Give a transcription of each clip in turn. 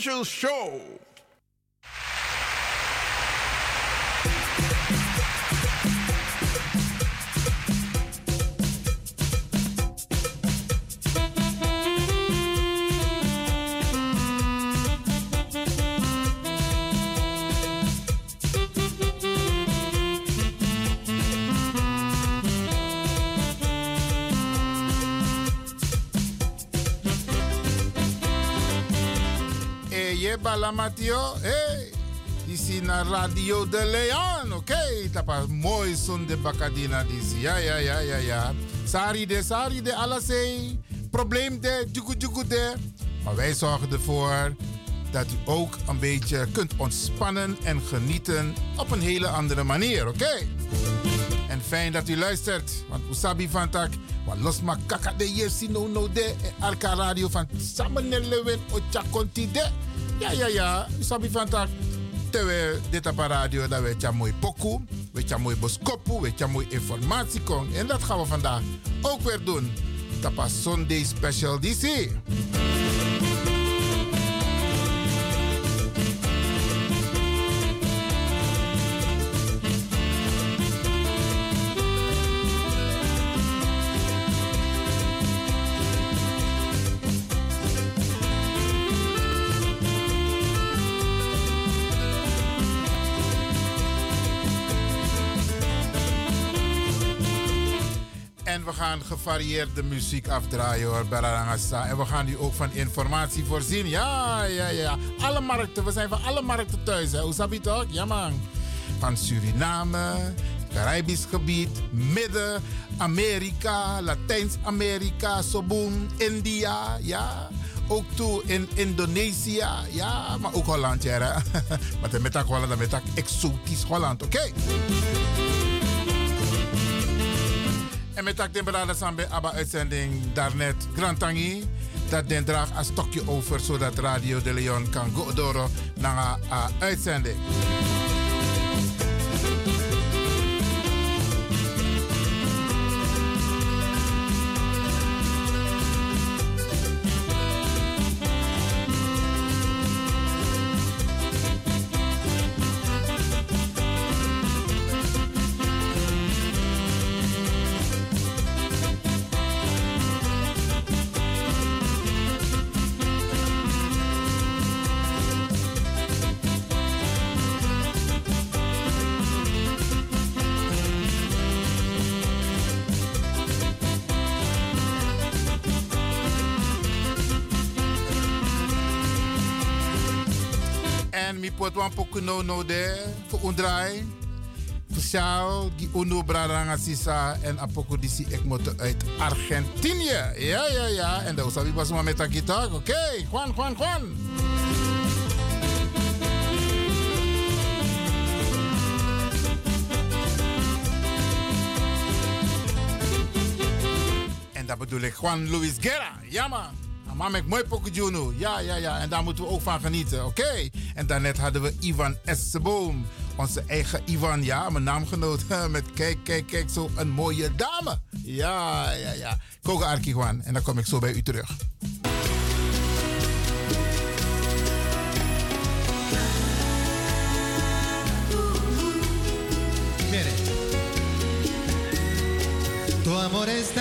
The Sunday Special Show. Balamatio. Hey, disi na Radio de Leon. Oké, okay. tapa mooi zonde bakadina disi. Ja, ja, ja, ja, ja. Sari de, sari de, alasei. Probleem de, jugu jugu de. Maar wij zorgen ervoor dat u ook een beetje kunt ontspannen en genieten op een hele andere manier, oké? En fijn dat u luistert, want Usabi van Tak, wat los maar kaka de yersi no no de, Alka Radio van Samenelewen Ocha Conti de. Ja, ja, ja. Sabi van tak. Tewe dit op radio dat we tja mooi pokoe, we tja mooi boskopu, we tja mooi informatie. En dat gaan we vandaag ook weer doen. Tapa Sunday Special DC. Gaan gevarieerde muziek afdraaien hoor, Bararangasa. En we gaan u ook van informatie voorzien. Ja, ja, ja. Alle markten, we zijn van alle markten thuis. Snap je toch? Ja man. Van Suriname, Caribisch gebied, Midden, Amerika, Latijns-Amerika, Sobun, India, ja. Ook toe in Indonesië, ja, maar ook Holland, ja. maar met Holland, met exotisch Holland, oké? En met dat de Sambe Abba uitzending daarnet Grantangi. Dat den draag een stokje over zodat Radio de Leon kan go door naar een uitzending. Pot wan poku no no de voor undrai. Speciaal die uno braranga sisa en apoko disi ek moto uit Argentinië. Ja, ja, ja. En dat was maar met een gitaar. Oké, okay. Juan, Juan, Juan. En dat bedoel ik Juan Luis Guerra. Ja, man. Maar met mooi Pokujuno. Ja, ja, ja. En daar moeten we ook van genieten. Oké. En daarnet hadden we Ivan Esseboom. Onze eigen Ivan, ja, mijn naamgenoot. Met kijk, kijk, kijk, zo een mooie dame. Ja, ja, ja. Koga Arkigwan. En dan kom ik zo bij u terug. Tu amor es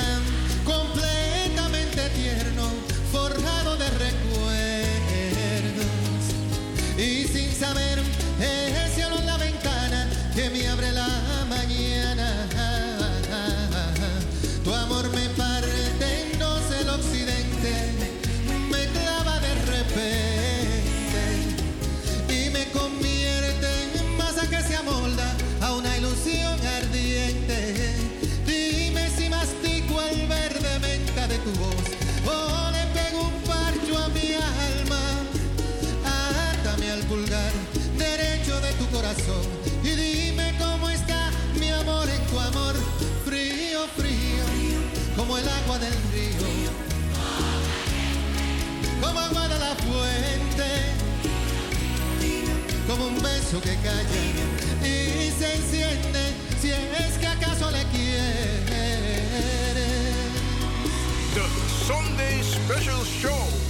como el agua del río, como agua de la fuente, como un beso que calla y se enciende si es que acaso le. The Sunday Special Show.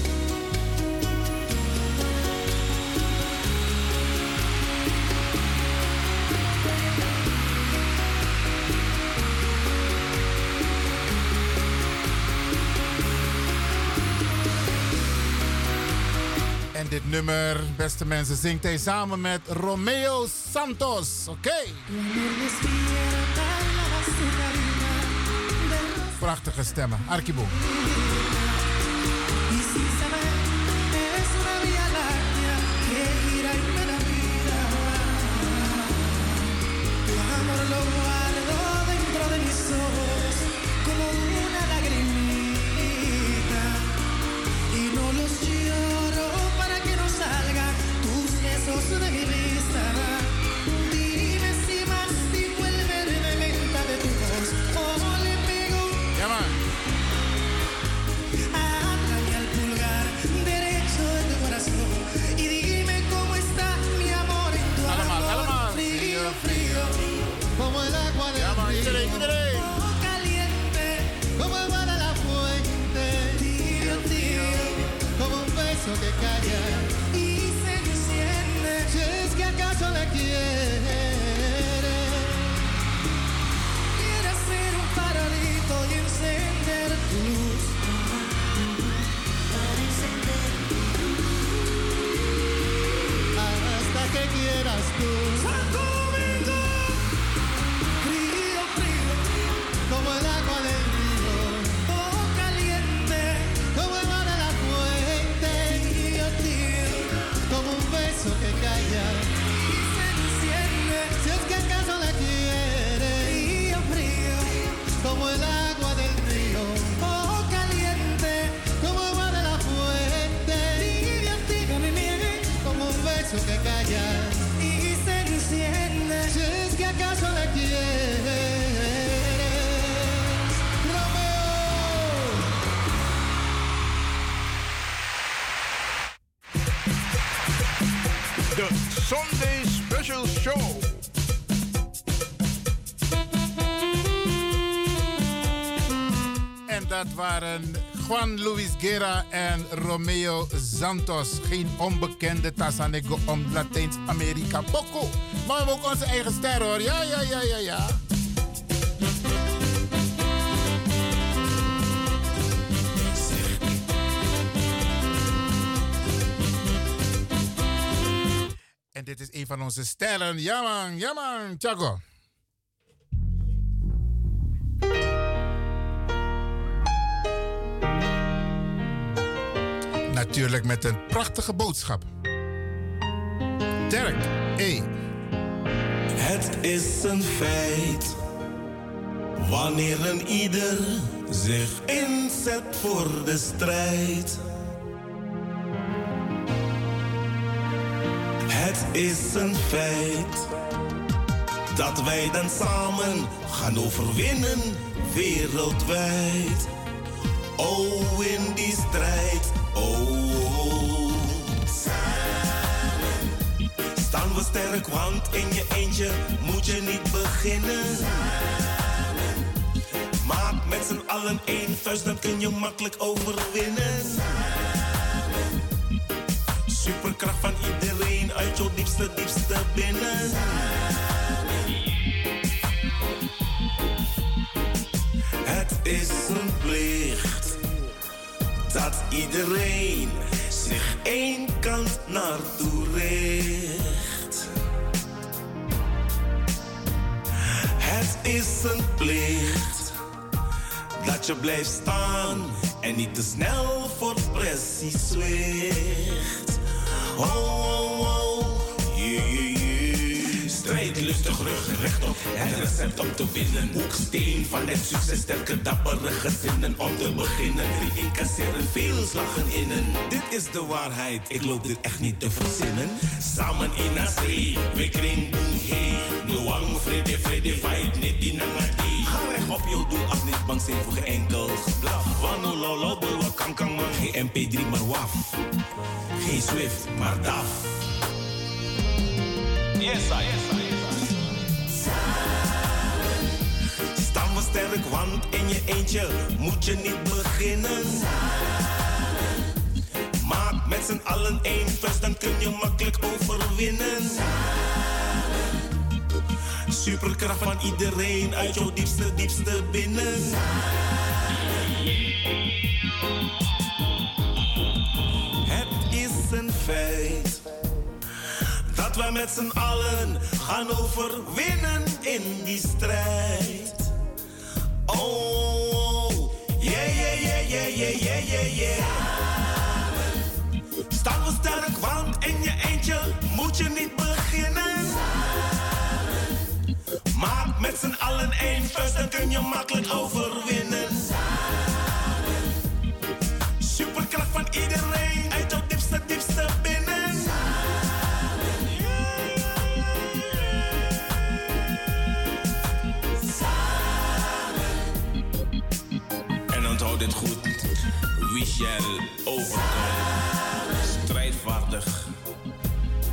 En dit nummer, beste mensen, zingt hij samen met Romeo Santos. Oké. Prachtige stemmen. Arkibo. yeah acaso te callas y se enciende si es que acaso la quieres Romeo The Sunday Special Show. En dat waren Juan Luis Guerra en Romeo Santos. Geen onbekende Tassanego om Latijns-Amerika. Poco. Maar we hebben ook onze eigen ster hoor. Ja, ja, ja, ja, ja. En dit is een van onze sterren. Ja man, ja natuurlijk met een prachtige boodschap. Dirk, E. Het is een feit. Wanneer een ieder zich inzet voor de strijd. Het is een feit dat wij dan samen gaan overwinnen wereldwijd. Oh, in die strijd Staan we sterk, want in je eentje moet je niet beginnen. Samen maak met z'n allen één vuist, dan kun je makkelijk overwinnen. Samen superkracht van iedereen uit jouw diepste, diepste binnen. Het is een plicht dat iedereen zich één kant naartoe richt. Het is een plicht dat je blijft staan en niet te snel voor pressie zwicht. Oh, oh, oh. Strijd lustig, rug rechtop. Het recept om te winnen. Hoeksteen van het succes, sterke dappere gezinnen. Om te beginnen, drie incasseren, veel slagen innen. Dit is de waarheid, ik loop dit echt niet te verzinnen. Samen in streep, we kring boem hey. Noang, vrede, vrede, fight, net die nangati. Ga recht op je doel, als niet bang zijn voor geen enkel geblaf. Wano, lolo, kan, kan, man. Geen MP3, maar waf. Geen Swift, maar DAF. Staan we sterk, want in je eentje moet je niet beginnen. Maak met z'n allen één vuist, dan kun je makkelijk overwinnen. Superkracht van iedereen uit jouw diepste, diepste binnen. Het we met z'n allen gaan overwinnen in die strijd. Oh, yeah, yeah, yeah, yeah, yeah, yeah, yeah, yeah. Staan we sterk, want in je eentje moet je niet beginnen. Maak met z'n allen één vuist, dan kun je makkelijk overwinnen. Superkracht van iedereen, wie shall overkomen. Strijdvaardig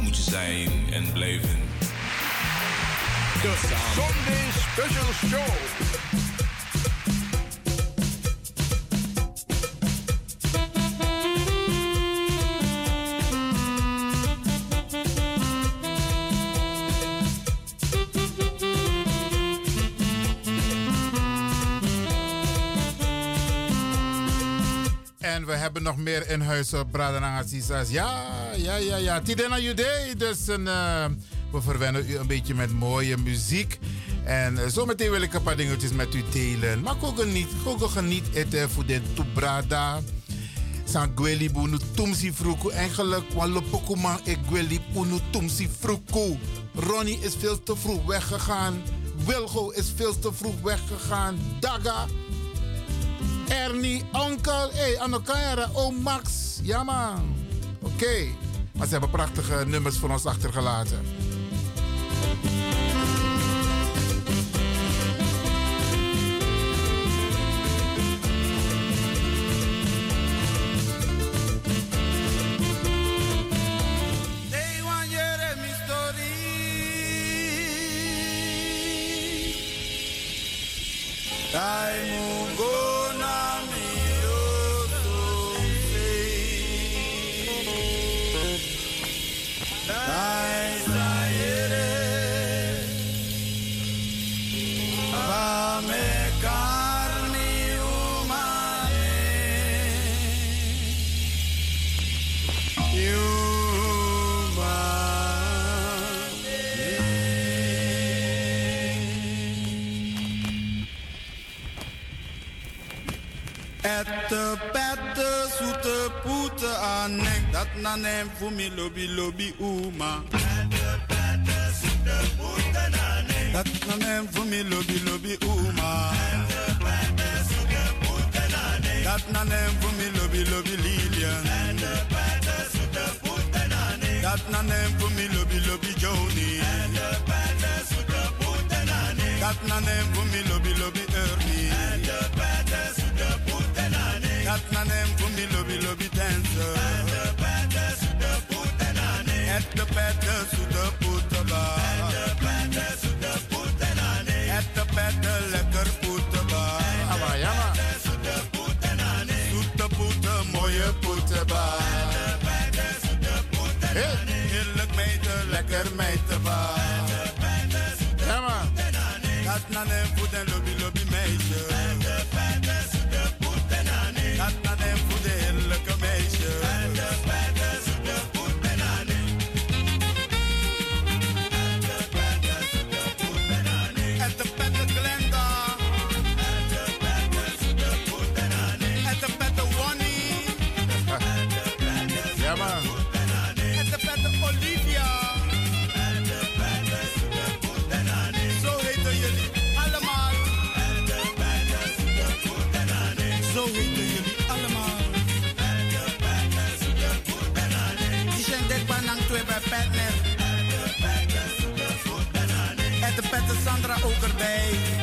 moet je zijn en blijven. De Sunday Special Show. En we hebben nog meer in huis Bradanangasisas. Ja, ja, ja, ja. Tidena Jude. Dus een, eh, we verwennen u een beetje met mooie muziek. En uh, zometeen wil ik een paar dingetjes met u delen. Maar ook niet, ook geniet eten voor de Tubrada. San gweli bunu tumsi fruku. Eigenlijk, walopokuma gweli bunu tumsi fruku. Ronnie is veel te vroeg weggegaan. Wilgo is veel te vroeg weggegaan. Daga. Ernie, onkel, hey, Anokara, oh Max. Ja man. Oké. Maar ze hebben prachtige nummers voor ons achtergelaten. water and neck. That na name for me lobby lobby uma. That na name for me lobby lobby uma. That na name for me lobby lobby Lilian. That na name for me lobby lobby Joni. That na name for me lobby lobby Ernie dat na nem voor mi lobby lobby dancer. Pete the zoete poete na put Ette pete zoete poete ba. Pete pete zoete poete na the Ette pete lekker. pokerdijk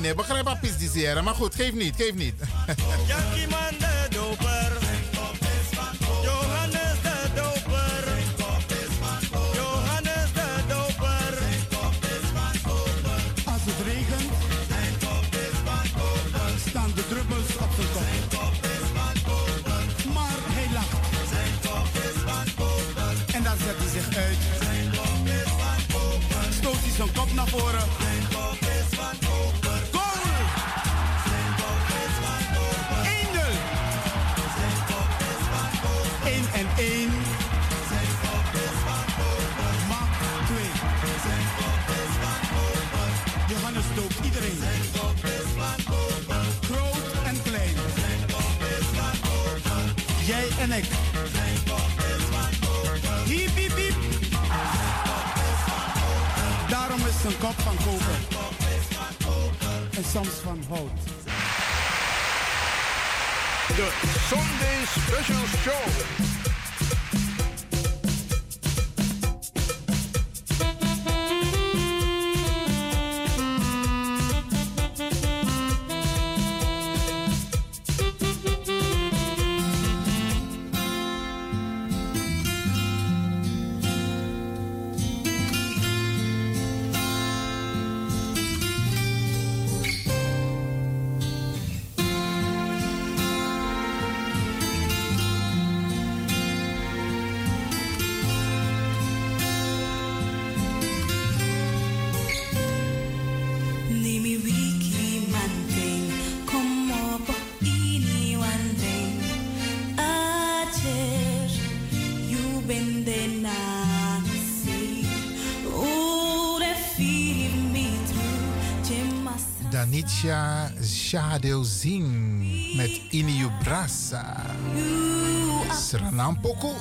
Nee, Begrijp wat pis die Maar goed, geef niet, geef niet. Alicia Shadeuzin met Iniu Brasa. Sranampoko.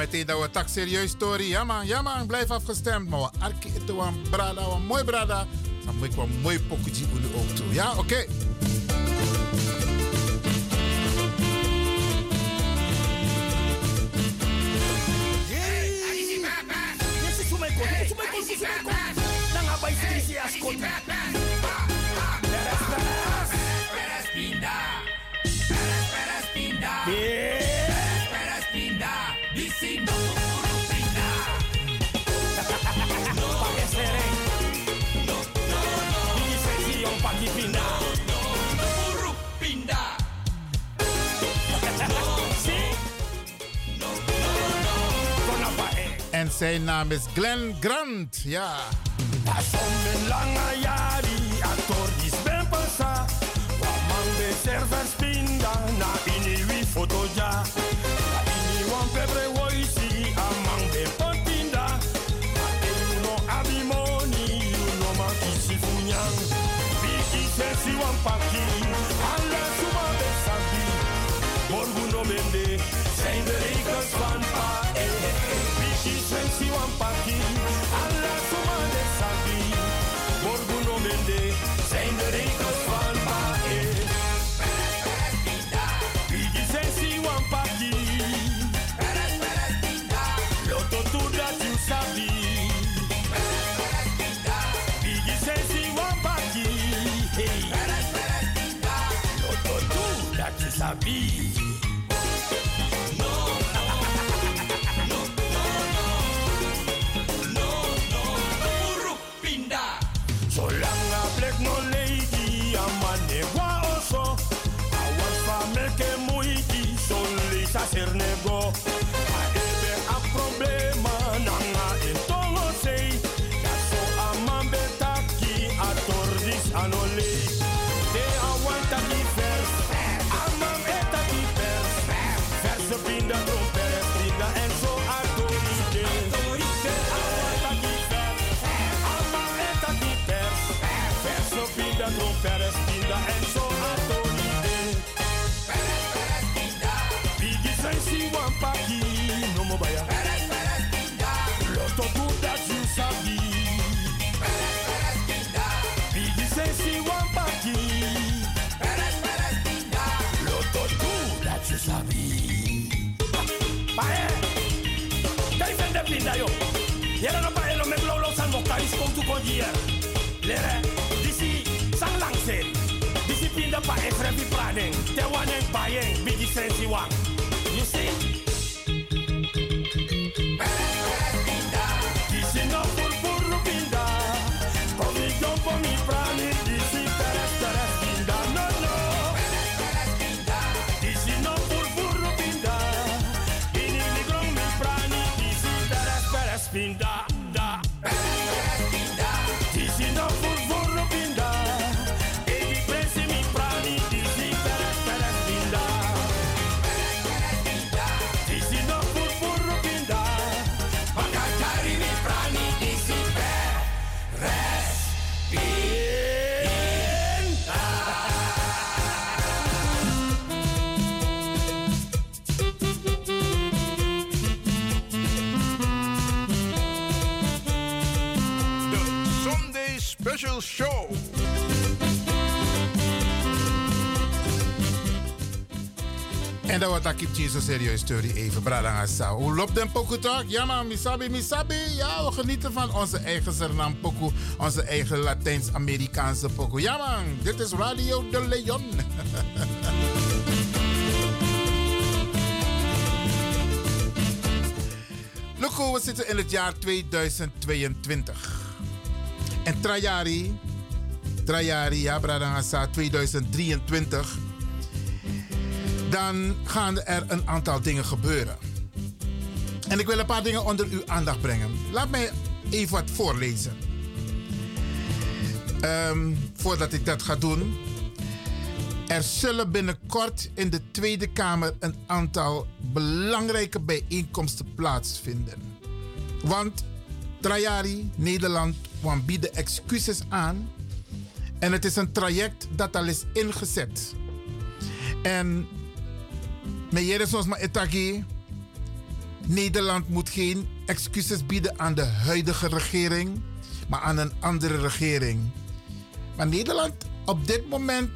Meteen dat we tak serieus story. Ja man, ja man, blijf afgestemd. Maar we het een brada, een mooi brada. Dan moet ik wel mooi pokuji uli ook toe. Ja, oké. Is Glenn Grant. Ja. Asommen wan paki Alla suma be sabi Morgu no mende Zijn de rekens van pa eh Biki sensi wan paki Loto tu dat you sabi Bigi sensi wan paki Loto tu dat you sabi jag tror Peres, Perestinda Pigi sensi wampaki no mobaya Peres, Perestinda Loto jusabi Peres, wampaki Peres, Perestinda Loto kuda jusabi Pae Kaj vende pinda yo Jera na pae lo blow los almocaris con tu collier Lere Bangsen. Discipline dapat extra be planning. They want and sensi. You see? Show. En dan wat ik zo serieus story even bradangasa. Hoe loopt den pokoe toch? Ja man, misabi, misabi. Ja, we genieten van onze eigen Suriname pokoe. Onze eigen Latijns-Amerikaanse pokoe. Ja man, dit is Radio de Leon. Loco, we zitten in het jaar 2022. En Trajari, Trajari, ja, Bradangasa 2023 dan gaan er een aantal dingen gebeuren. En ik wil een paar dingen onder uw aandacht brengen. Laat mij even wat voorlezen. Ehm, voordat ik dat ga doen. Er zullen binnenkort in de Tweede Kamer een aantal belangrijke bijeenkomsten plaatsvinden. Want Trajari, Nederland, want bieden excuses aan. En het is een traject dat al is ingezet. En me jere soms maar. Nederland moet geen excuses bieden aan de huidige regering, maar aan een andere regering. Maar Nederland op dit moment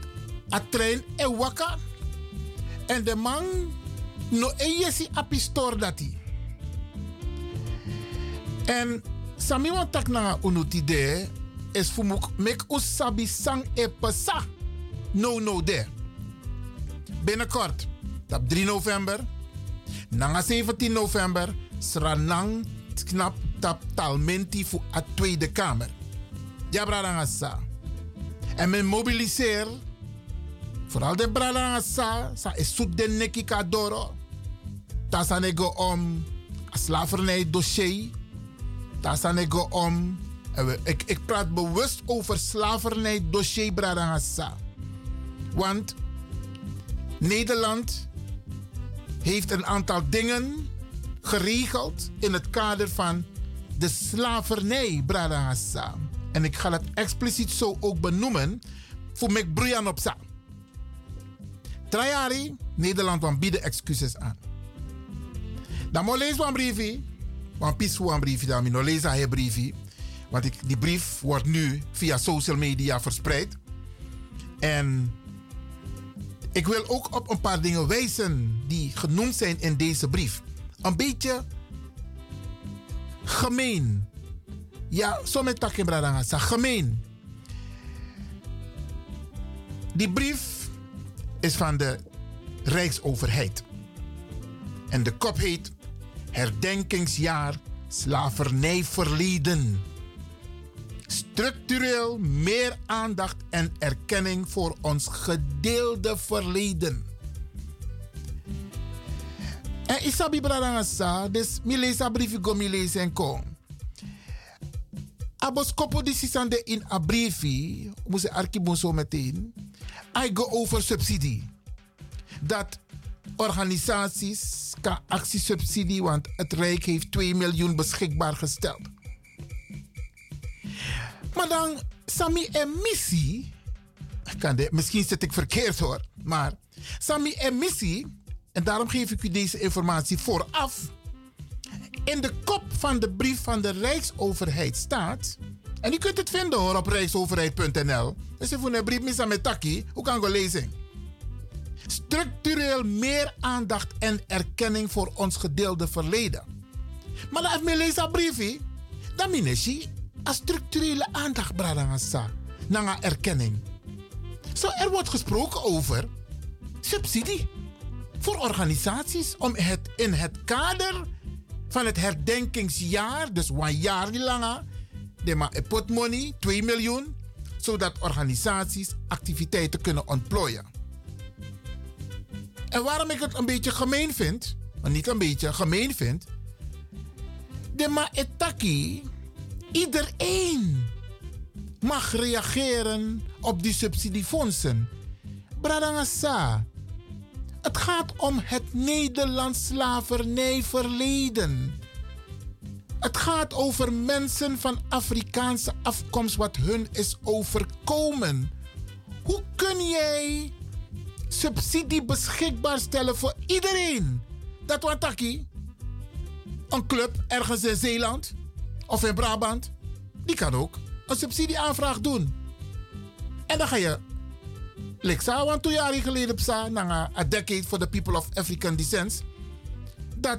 a trein e waka. En de man no e yesi apistor dati. En sami wan tak na unuti de is fumuk mek usabi sang e pesa. No no de. Binnenkort, op 3 november, na 17 november, sranang knap tap talmenti voor a Tweede Kamer. Ja, brada sa. En men mobiliseer, vooral de brada sa, is zoet de neki kadoro. Tasanego om slavernij dossier. Tasanego om, en we- ik, ik praat bewust over slavernij dossier brada sa. Want Nederland heeft een aantal dingen geregeld in het kader van de slavernij, Brada Hassa. En ik ga het expliciet zo ook benoemen voor Mek Brian op sa. Trajari, Nederland van bieden excuses aan. Dan moet lezen een briefje. Want pis een briefje, dan moet lezen een briefje. Want ik, die brief wordt nu via social media verspreid. En ik wil ook op een paar dingen wijzen die genoemd zijn in deze brief. Een beetje gemeen. Ja, zo met takken bradangasa. Gemeen. Die brief is van de Rijksoverheid. En de kop heet Herdenkingsjaar Slavernijverleden. Structureel meer aandacht en erkenning voor ons gedeelde verleden. En isabi bradangasa, dus mi lees a briefje go en. Abos kopo in a briefje, moest arkibon zo meteen. I go over subsidie. Dat organisaties kan actiesubsidie, want het Rijk heeft 2 miljoen beschikbaar gesteld. Maar dan, Sami en missie. Kan de, misschien zit ik verkeerd hoor. Maar Sami en. En daarom geef ik u deze informatie vooraf. In de kop van de brief van de Rijksoverheid staat. En u kunt het vinden hoor op rijksoverheid.nl. Dus even een brief met taki. Hoe kan ik lezen? Structureel meer aandacht en erkenning voor ons gedeelde verleden. Maar laat me lezen dat briefje. Dan mineshi a structurele aandacht bradangasa. Naar erkenning. Zo, er wordt gesproken over subsidie voor organisaties om het in het kader van het herdenkingsjaar, dus een jaar lang, de ma pot money, 2 miljoen, zodat organisaties activiteiten kunnen ontplooien. En waarom ik het een beetje gemeen vind, maar niet een beetje gemeen vind, de ma etaki, iedereen mag reageren op die subsidiefondsen. Bradangasa. Het gaat om het Nederlands slavernijverleden. Het gaat over mensen van Afrikaanse afkomst wat hun is overkomen. Hoe kun jij subsidie beschikbaar stellen voor iedereen? Dat wat? Een club ergens in Zeeland of in Brabant, die kan ook een subsidieaanvraag doen. En dan ga je Lexa, want twee jaar geleden psa, na a decade for the people of African descent, dat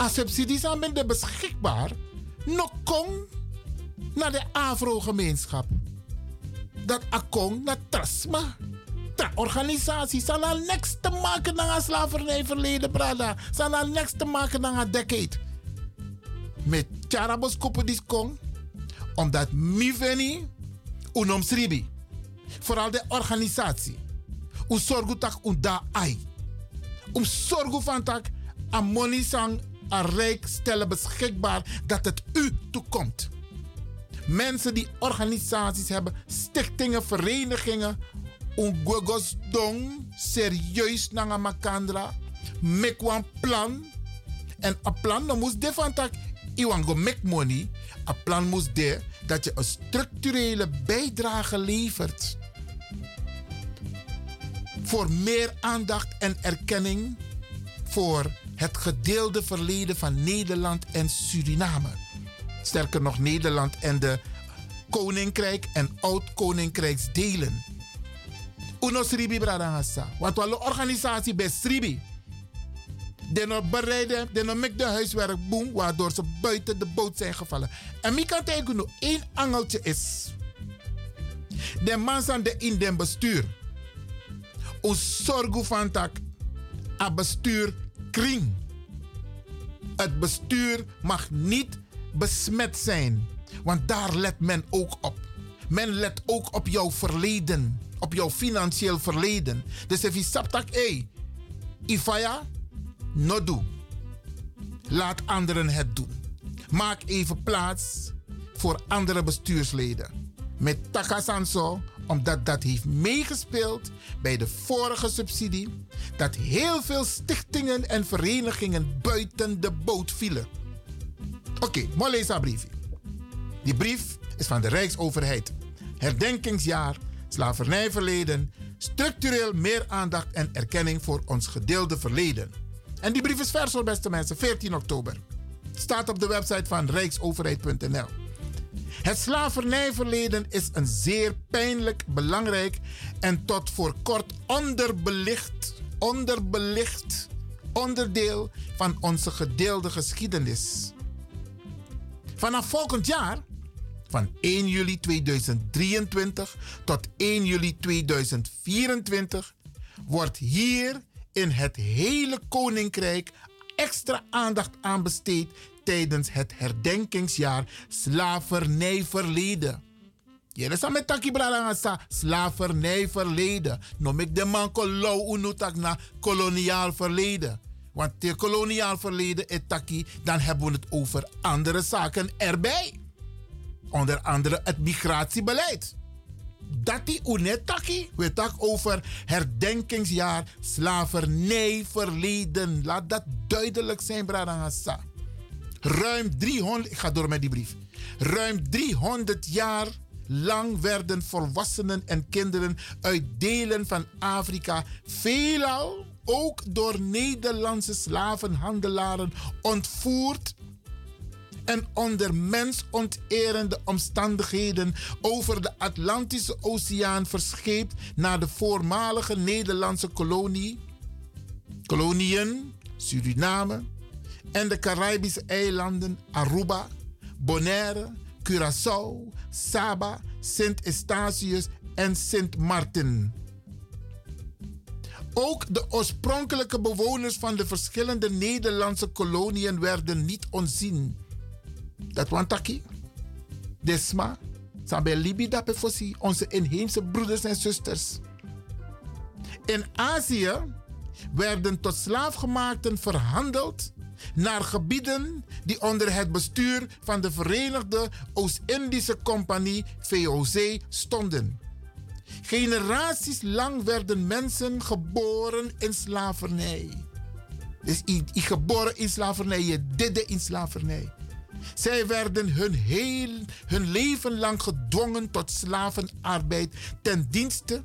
a subsidies aan minder beschikbaar, nog kon naar de Afro-gemeenschap. Dat a kon naar Trasma. Tra organisatie, zijn al niks te maken met een slavernijverleden, brada. Zijn al niks te maken met een decade. Met Charabos Kopodis kon, omdat mi veni, unom sribi vooral de organisatie. U zorgu tak u da ai. Um zorgu van tak a money sang a rijk stellen beschikbaar dat het u toekomt. Mensen die organisaties hebben, stichtingen, verenigingen, ungwegos dong, serieus nanga makandra, mek wan plan. En een plan, dan moest de van iwan go make money. Een plan moest de dat je een structurele bijdrage levert voor meer aandacht en erkenning voor het gedeelde verleden van Nederland en Suriname. Sterker nog, Nederland en de Koninkrijk en Oud-Koninkrijksdelen. Uno Sribi Bradangasa. Want organisatie bij Sribi. Die nog bereiden, die nog met de huiswerk waardoor ze buiten de boot zijn gevallen. En mi kan tegen nu één angeltje is. De man zijn de in den bestuur. O zorgu van tak. A bestuur kring. Het bestuur mag niet besmet zijn. Want daar let men ook op. Men let ook op jouw verleden. Op jouw financieel verleden. Dus als je saptak, hé, Ifaya, no do. Laat anderen het doen. Maak even plaats voor andere bestuursleden. Met Takasanso, omdat dat heeft meegespeeld bij de vorige subsidie, dat heel veel stichtingen en verenigingen buiten de boot vielen. Oké, okay. Die brief is van de Rijksoverheid. Herdenkingsjaar, slavernijverleden, structureel meer aandacht en erkenning voor ons gedeelde verleden. En die brief is vers beste mensen, 14 oktober. Staat op de website van rijksoverheid.nl. Het slavernijverleden is een zeer pijnlijk, belangrijk en tot voor kort onderbelicht, onderbelicht onderdeel van onze gedeelde geschiedenis. Vanaf volgend jaar, van 1 juli 2023 tot 1 juli 2024, wordt hier in het hele koninkrijk extra aandacht aan besteed tijdens het herdenkingsjaar slavernijverleden. Jullie zijn met taki bralangasa slavernijverleden. Noem ik de man kolou unutak na koloniaal verleden. Want het koloniaal verleden is taki, dan hebben we het over andere zaken erbij. Onder andere het migratiebeleid. Dat die unetaki, we tak over herdenkingsjaar slavernij verleden. Laat dat duidelijk zijn, Bradangasa. Ruim 300, ik ga door met die brief. Ruim 300 jaar lang werden volwassenen en kinderen uit delen van Afrika veelal ook door Nederlandse slavenhandelaren ontvoerd en onder mensonterende omstandigheden over de Atlantische Oceaan verscheept naar de voormalige Nederlandse kolonie, koloniën, Suriname en de Caribische eilanden Aruba, Bonaire, Curaçao, Saba, Sint Eustatius en Sint Maarten. Ook de oorspronkelijke bewoners van de verschillende Nederlandse koloniën werden niet onzien. Dat wantaki. Desma. Sabe Libi dape. Onze inheemse broeders en zusters. In Azië werden tot slaafgemaakten verhandeld naar gebieden die onder het bestuur van de Verenigde Oost-Indische Compagnie VOC stonden. Generaties lang werden mensen geboren in slavernij. Dus je geboren in slavernij, je didde in slavernij. Zij werden hun, heel, hun leven lang gedwongen tot slavenarbeid ten dienste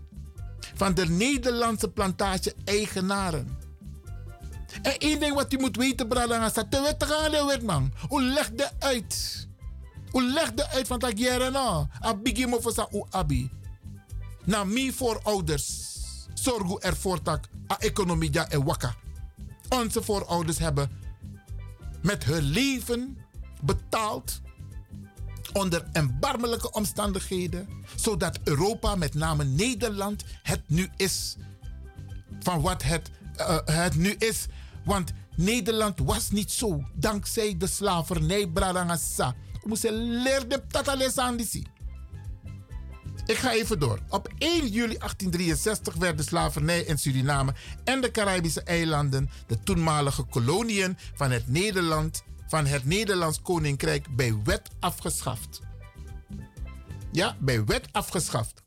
van de Nederlandse plantage-eigenaren. En één ding wat u moet weten, Bradanga, staat te weten gaan, man. Hoe leg je uit? Hoe leg je uit van dat jaren nou? Abigi mo fosa u abi. Na mi voorouders zorgen ervoor dat a economie ja en wakka. Onze voorouders hebben met hun leven betaald onder erbarmelijke omstandigheden, zodat Europa, met name Nederland, het nu is van wat het, uh, het nu is. Want Nederland was niet zo dankzij de slavernij, Bradangasa. We moesten leren dat alles aan die ik ga even door. Op 1 juli 1863 werd de slavernij in Suriname en de Caribische eilanden, de toenmalige koloniën van het Nederland, van het Nederlands Koninkrijk bij wet afgeschaft. Ja, bij wet afgeschaft.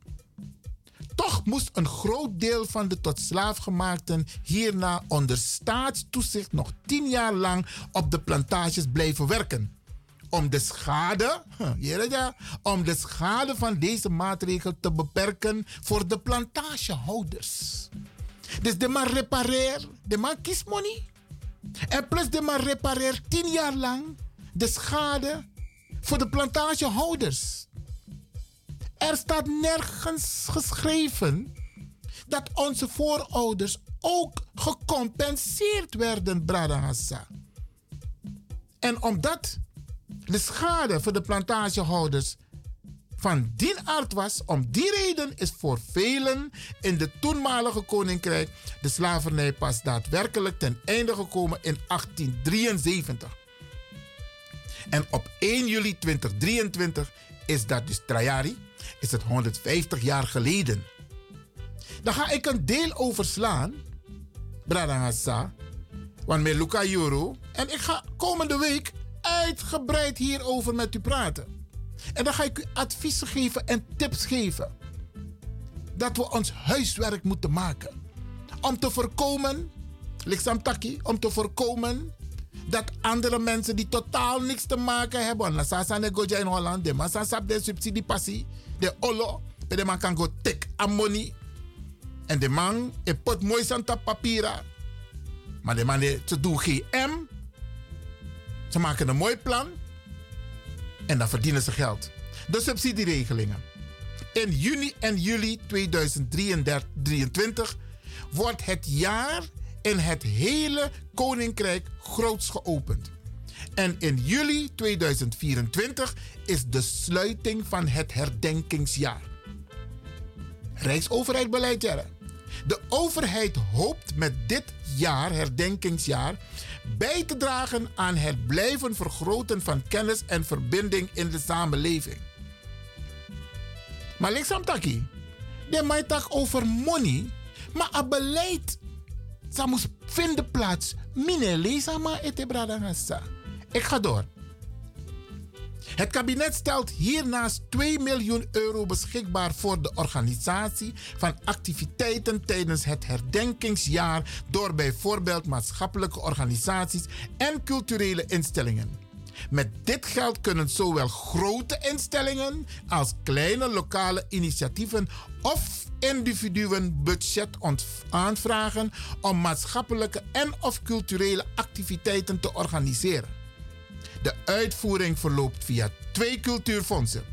Toch moest een groot deel van de tot slaafgemaakten hierna onder staatstoezicht nog tien jaar lang op de plantages blijven werken. Om de schade, om de schade van deze maatregel te beperken voor de plantagehouders. Dus de man repareer, de man kiest money En plus de man repareert tien jaar lang de schade voor de plantagehouders. Er staat nergens geschreven dat onze voorouders ook gecompenseerd werden, Brada Hassa. En omdat de schade voor de plantagehouders van die aard was, om die reden is voor velen in de toenmalige koninkrijk de slavernij pas daadwerkelijk ten einde gekomen in 1873. En op 1 juli 2023 is dat dus Trajari, is het 150 jaar geleden. Dan ga ik een deel overslaan, Brada Hassa, want met. En ik ga komende week uitgebreid hierover met u praten. En dan ga ik u adviezen geven en tips geven. Dat we ons huiswerk moeten maken. Om te voorkomen, Liksam Taki, om te voorkomen dat andere mensen die totaal niks te maken hebben. Na sasa negoja in Holland, de massa sap de subsidiepassie, de olo, de man kan go tek ammonie. En de man, e pot mooi santa papira. Maar de man, ze doen GM. Ze maken een mooi plan. En dan verdienen ze geld. De subsidieregelingen. In juni en juli 2023 wordt het jaar in het hele koninkrijk groots geopend. En in juli 2024 is de sluiting van het herdenkingsjaar. Rijksoverheid beleid. De overheid hoopt met dit jaar, herdenkingsjaar, bij te dragen aan het blijven vergroten van kennis en verbinding in de samenleving. Maar liksam taki, de over money, maar het beleid, ze moest vinden plaats. Mine lezen maar ete bradangasa. Ik ga door. Het kabinet stelt hiernaast 2 miljoen euro beschikbaar voor de organisatie van activiteiten tijdens het herdenkingsjaar door bijvoorbeeld maatschappelijke organisaties en culturele instellingen. Met dit geld kunnen zowel grote instellingen als kleine lokale initiatieven of individuen budget aanvragen om maatschappelijke en of culturele activiteiten te organiseren. De uitvoering verloopt via twee cultuurfondsen: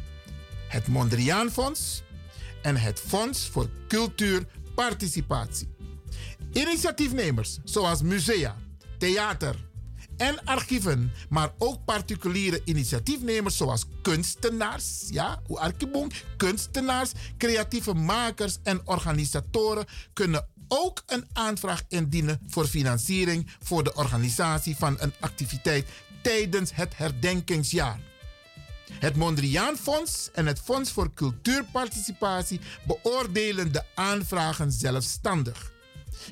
het Mondriaan Fonds en het Fonds voor Cultuurparticipatie. Initiatiefnemers zoals musea, theater en archieven, maar ook particuliere initiatiefnemers zoals kunstenaars, ja, kunstenaars, creatieve makers en organisatoren kunnen ook een aanvraag indienen voor financiering voor de organisatie van een activiteit tijdens het herdenkingsjaar. Het Mondriaan Fonds en het Fonds voor Cultuurparticipatie beoordelen de aanvragen zelfstandig.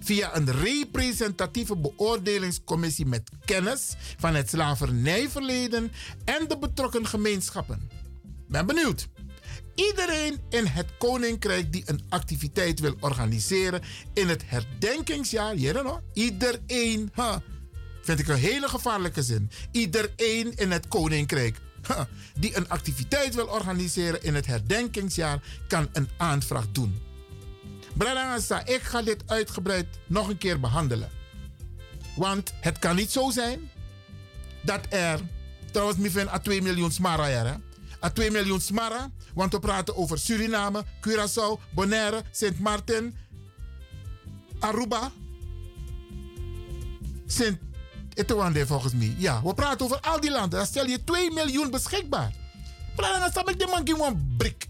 Via een representatieve beoordelingscommissie met kennis van het slavernijverleden en de betrokken gemeenschappen. Ben benieuwd. Iedereen in het koninkrijk die een activiteit wil organiseren in het herdenkingsjaar, iedereen, vind ik een hele gevaarlijke zin. Iedereen in het koninkrijk die een activiteit wil organiseren in het herdenkingsjaar kan een aanvraag doen. Bradangasa, ik ga dit uitgebreid nog een keer behandelen. Want het kan niet zo zijn dat er, trouwens, mi vind a 2 miljoen smara er, a 2 miljoen smara, want we praten over Suriname, Curaçao, Bonaire, Sint Maarten, Aruba, Sint Etewande volgens mij. Ja, we praten over al die landen. Dan stel je 2 miljoen beschikbaar. Bradangasa, ik de man gewoon brik.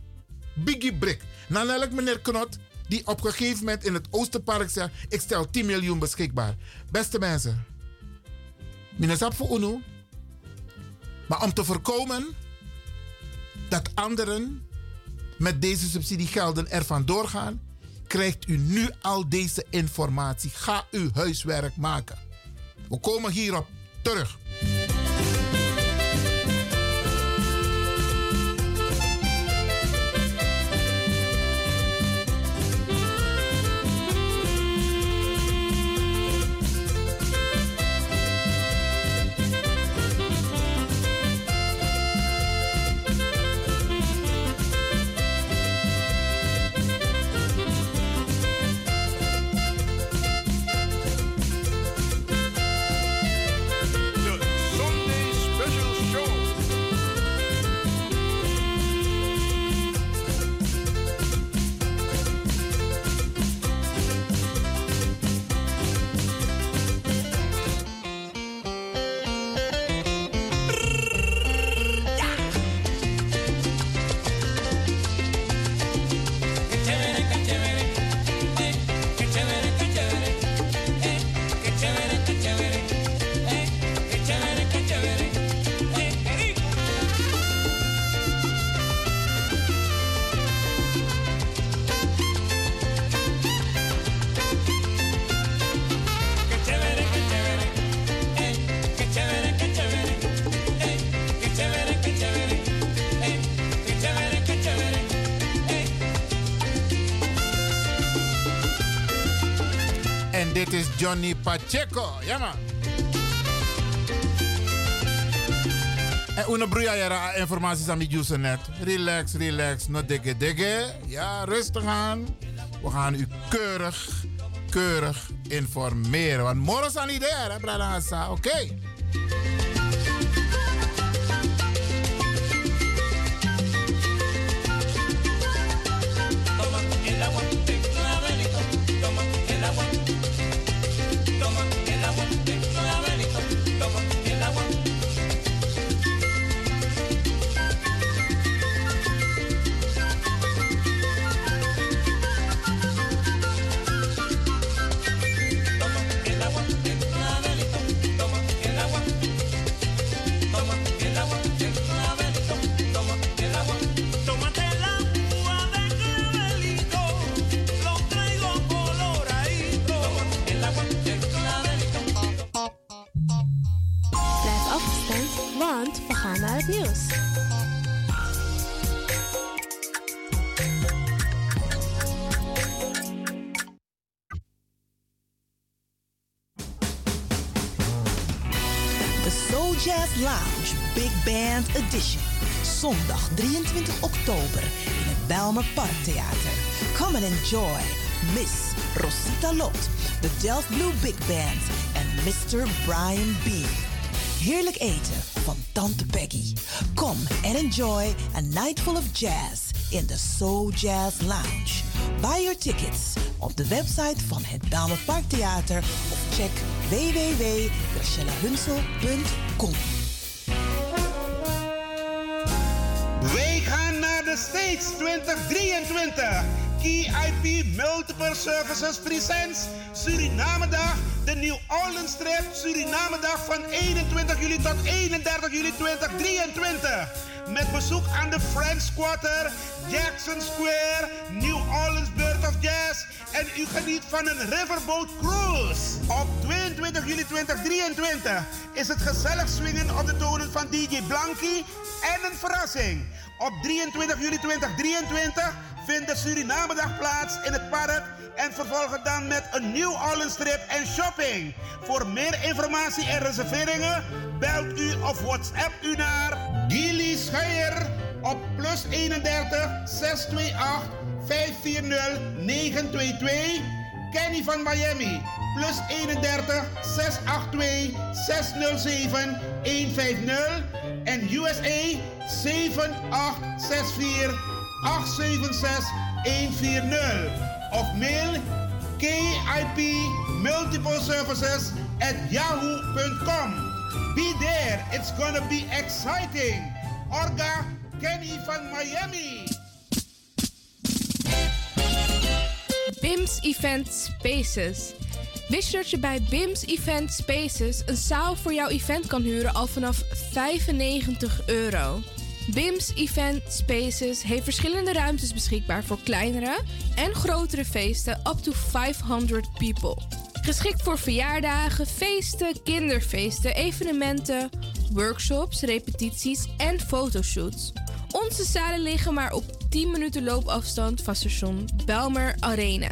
Biggie brik. Dan ik meneer Knot, die op een gegeven moment in het Oosterpark zegt: Ik stel 10 miljoen beschikbaar. Beste mensen, minasap voor UNO. Maar om te voorkomen dat anderen met deze subsidiegelden ervan doorgaan, krijgt u nu al deze informatie. Ga uw huiswerk maken. We komen hierop terug. Johnny Pacheco. Ja, man. En una jara informatie aan de net. Relax, relax, no digge digge. Ja, rustig aan. We gaan u keurig, keurig informeren. Want morgen is aan idee, hè, Oké. Parktheater. Come and enjoy Miss Rosita Lot, de Delft Blue Big Band en Mr. Brian B. Heerlijk eten van Tante Peggy. Come and enjoy a night full of jazz in the Soul Jazz Lounge. Buy your tickets op de website van het Belmer Parktheater of check www.gracielahunsel.com. de States 2023. KIP Multiple Services Presents Surinamedag. De New Orleans Trip Surinamedag van 21 juli tot 31 juli 2023. Met bezoek aan de French Quarter, Jackson Square, New Orleans Bird of Jazz. En u geniet van een Riverboat Cruise. Op 22 juli 2023 is het gezellig swingen op de tonen van DJ Blanky. En een verrassing. Op 23 juli 2023 vindt de Surinamedag plaats in het park. En vervolgen dan met een New Orleans trip en shopping. Voor meer informatie en reserveringen belt u of WhatsApp u naar Gilly Scheier op plus 31 628 540 922. Kenny van Miami plus 31 682 607 150 en USA 7864 876 140 of mail KIP Multiple Services at yahoo.com. Be there, it's gonna be exciting. Orga Kenny van Miami. BIMS Event Spaces. Wist je dat je bij BIMS Event Spaces een zaal voor jouw event kan huren al vanaf 95 euro? BIMS Event Spaces heeft verschillende ruimtes beschikbaar voor kleinere en grotere feesten up to 500 people. Geschikt voor verjaardagen, feesten, kinderfeesten, evenementen, workshops, repetities en fotoshoots. Onze zalen liggen maar op 10 minuten loopafstand van station Belmer Arena.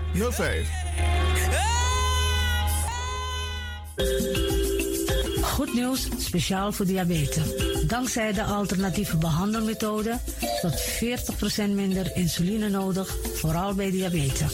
5305. Goed nieuws, speciaal voor diabetes. Dankzij de alternatieve behandelmethode tot 40% minder insuline nodig, vooral bij diabetes.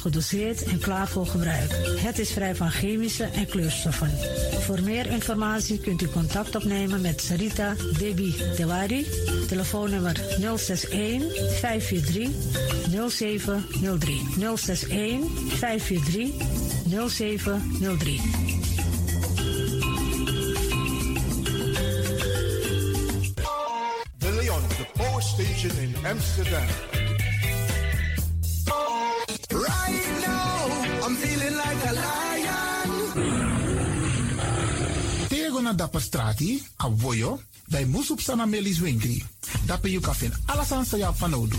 gedoseerd en klaar voor gebruik. Het is vrij van chemische en kleurstoffen. Voor meer informatie kunt u contact opnemen met Sarita Debi Dewari. Telefoonnummer 061 543 0703. 061 543 0703. De Leon, the power station in Amsterdam. Right now, I'm feeling like a lion. Tego na dapper strati, a bij Moesop Sana Melis Winkri. Dapper you alles aan sa van Odu.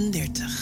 35.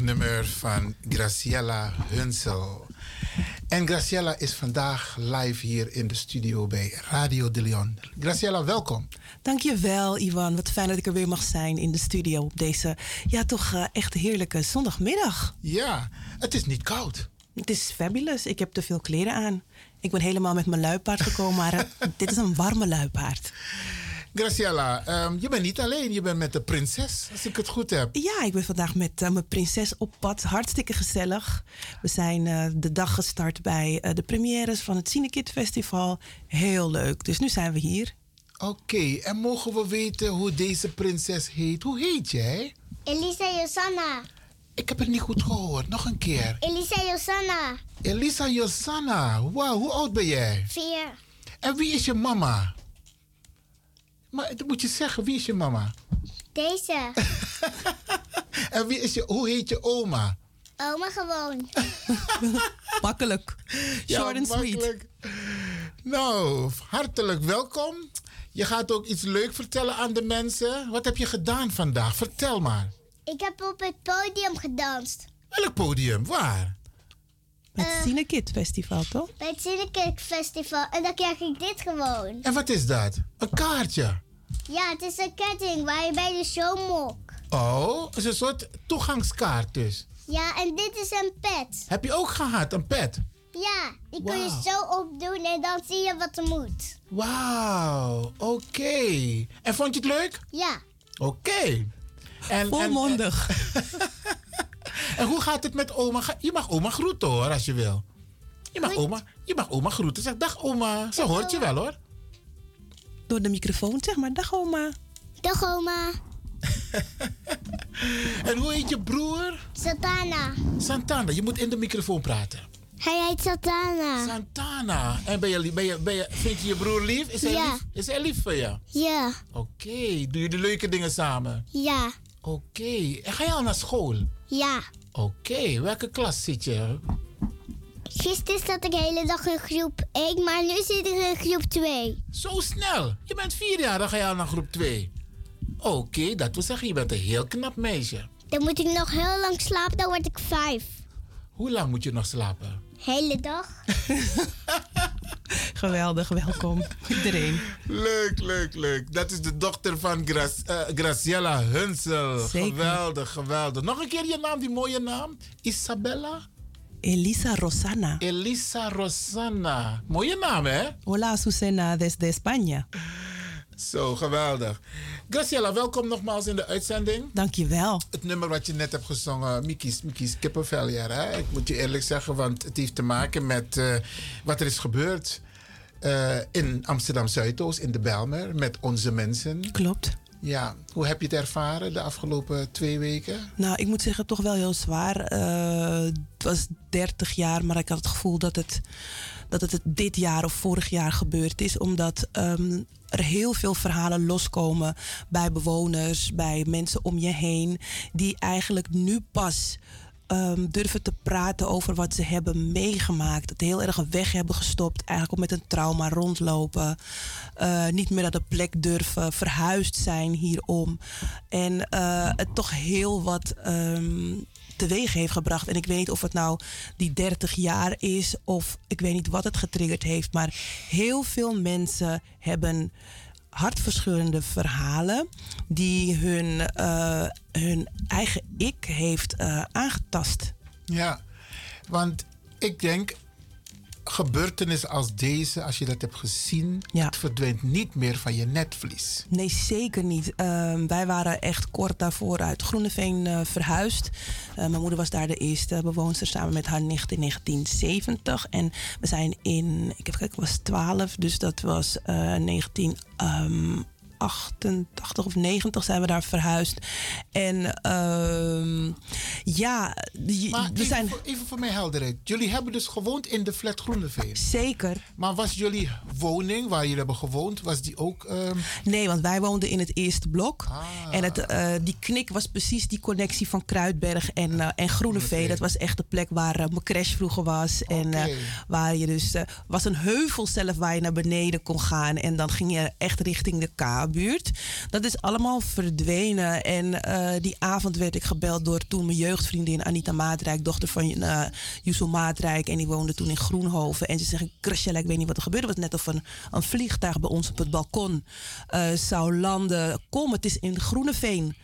Nummer van Graciela Hunsel. En Graciela is vandaag live hier in de studio bij Radio de Leon. Graciela, welkom. Dankjewel, Iwan. Wat fijn dat ik er weer mag zijn in de studio op deze, ja, toch eh, echt heerlijke zondagmiddag. Ja, het is niet koud. Het is fabulous. Ik heb te veel kleren aan. Ik ben helemaal met mijn luipaard gekomen, maar eh, dit is een warme luipaard. Graciela, ehm, je bent niet alleen, je bent met de prinses, als ik het goed heb. Ja, ik ben vandaag met eh, mijn prinses op pad. Hartstikke gezellig. We zijn eh, de dag gestart bij eh, de premières van het Cinekid Festival. Heel leuk. Dus nu zijn we hier. Oké, en mogen we weten hoe deze prinses heet? Hoe heet jij? Elisa Josanna. Ik heb het niet goed gehoord. Nog een keer. Elisa Josanna. Elisa Josanna. Wauw, hoe oud ben jij? Vier. En wie is je mama? Maar dat moet je zeggen, wie is je mama? Deze. En wie is je, hoe heet je oma? Oma gewoon. Makkelijk. Short and sweet. makkelijk. Nou, hartelijk welkom. Je gaat ook iets leuk vertellen aan de mensen. Wat heb je gedaan vandaag? Vertel maar. Ik heb op het podium gedanst. Welk podium? Waar? Het Cinekid Festival, toch? Bij het Cinekid Festival. En dan krijg ik dit gewoon. En wat is dat? Een kaartje. Ja, het is een ketting waar je bij de show mocht. Oh, het is een soort toegangskaart dus. Ja, en dit is een pet. Heb je ook gehad, een pet? Ja, die kun je zo opdoen en dan zie je wat er moet. Wauw, oké. En vond je het leuk? Ja. Oké. En, Volmondig. En, en hoe gaat het met oma? Je mag oma groeten hoor, als je wil. Je mag, oma, je mag oma groeten. Zeg dag oma. Ze hoort je wel hoor. Door de microfoon, zeg maar. Dag oma. Dag oma. En hoe heet je broer? Santana. Santana, je moet in de microfoon praten. Hij heet Santana. Santana. En ben je, ben je, ben je, vind je je broer lief? Is hij, Ja. lief? Is hij lief voor je? Ja. Oké, doe je de leuke dingen samen? Ja. Oké, en ga je al naar school? Ja. Oké, welke klas zit je? Gisteren zat ik de hele dag in groep 1, maar nu zit ik in groep 2. Zo snel? Je bent vier jaar, dan ga je al naar groep 2. Oké, dat wil zeggen, je bent een heel knap meisje. Dan moet ik nog heel lang slapen, dan word ik 5. Hoe lang moet je nog slapen? Hele dag. Geweldig, welkom. Iedereen. Leuk, leuk, leuk. Dat is de dochter van Gra- eh, Graciela Hunsel. Zeker. Geweldig, geweldig. Nog een keer je naam, die mooie naam. Isabella? Elisa Rosana. Elisa Rosanna. Mooie naam, hè? Hola, Susana desde España. Zo, geweldig. Graciela, welkom nogmaals in de uitzending. Dankjewel. Het nummer wat je net hebt gezongen, Mickey's, Mickey's kippenvel, ja, hè? Ik moet je eerlijk zeggen, want het heeft te maken met eh, wat er is gebeurd eh, in Amsterdam Zuidoost, in de Belmer, met onze mensen. Klopt. Ja, hoe heb je het ervaren de afgelopen twee weken? Nou, ik moet zeggen, toch wel heel zwaar. Eh, het was 30 jaar, maar ik had het gevoel dat het, dat het dit jaar of vorig jaar gebeurd is. Omdat ehm, er heel veel verhalen loskomen bij bewoners, bij mensen om je heen. Die eigenlijk nu pas ehm, durven te praten over wat ze hebben meegemaakt. Het heel erg weg hebben gestopt. Eigenlijk ook met een trauma rondlopen. Eh, niet meer naar de plek durven. Verhuisd zijn hierom. En eh, het toch heel wat ehm, teweeg heeft gebracht. En ik weet niet of het nou die 30 jaar is. Of ik weet niet wat het getriggerd heeft. Maar heel veel mensen hebben hartverscheurende verhalen die hun, eh, hun eigen ik heeft eh, aangetast. Ja, want ik denk, gebeurtenissen als deze, als je dat hebt gezien, het verdwijnt niet meer van je netvlies. Nee, zeker niet. Ehm, wij waren echt kort daarvoor uit Groeneveen eh, verhuisd. Eh, mijn moeder was daar de eerste bewoonster samen met haar nicht in 1970. En we zijn in, ik heb gekeken, ik was 12, dus dat was eh 1988 of 90 zijn we daar verhuisd. En ehm, ja, die- Maar we even, zijn... voor, even voor mijn helderheid. Jullie hebben dus gewoond in de flat Groeneveen. Zeker. Maar was jullie woning waar jullie hebben gewoond, was die ook... ehm, Nee, want wij woonden in het eerste blok. Ah. En het, eh, die knik was precies die connectie van Kruidberg en, en Groeneveen. Dat was echt de plek waar eh, mijn crash vroeger was. En waar je dus... was een heuvel zelf waar je naar beneden kon gaan. En dan ging je echt richting de KB. Dat is allemaal verdwenen. En eh, die avond werd ik gebeld door toen mijn jeugdvriendin Anita Maatrijk, dochter van uh, Yusul Maatrijk. En die woonde toen in Groenhoven. En ze zegt, Christelle, ik weet niet wat er gebeurde. Het net of een, een vliegtuig bij ons op het balkon eh, zou landen. Kom, het is in Groeneveen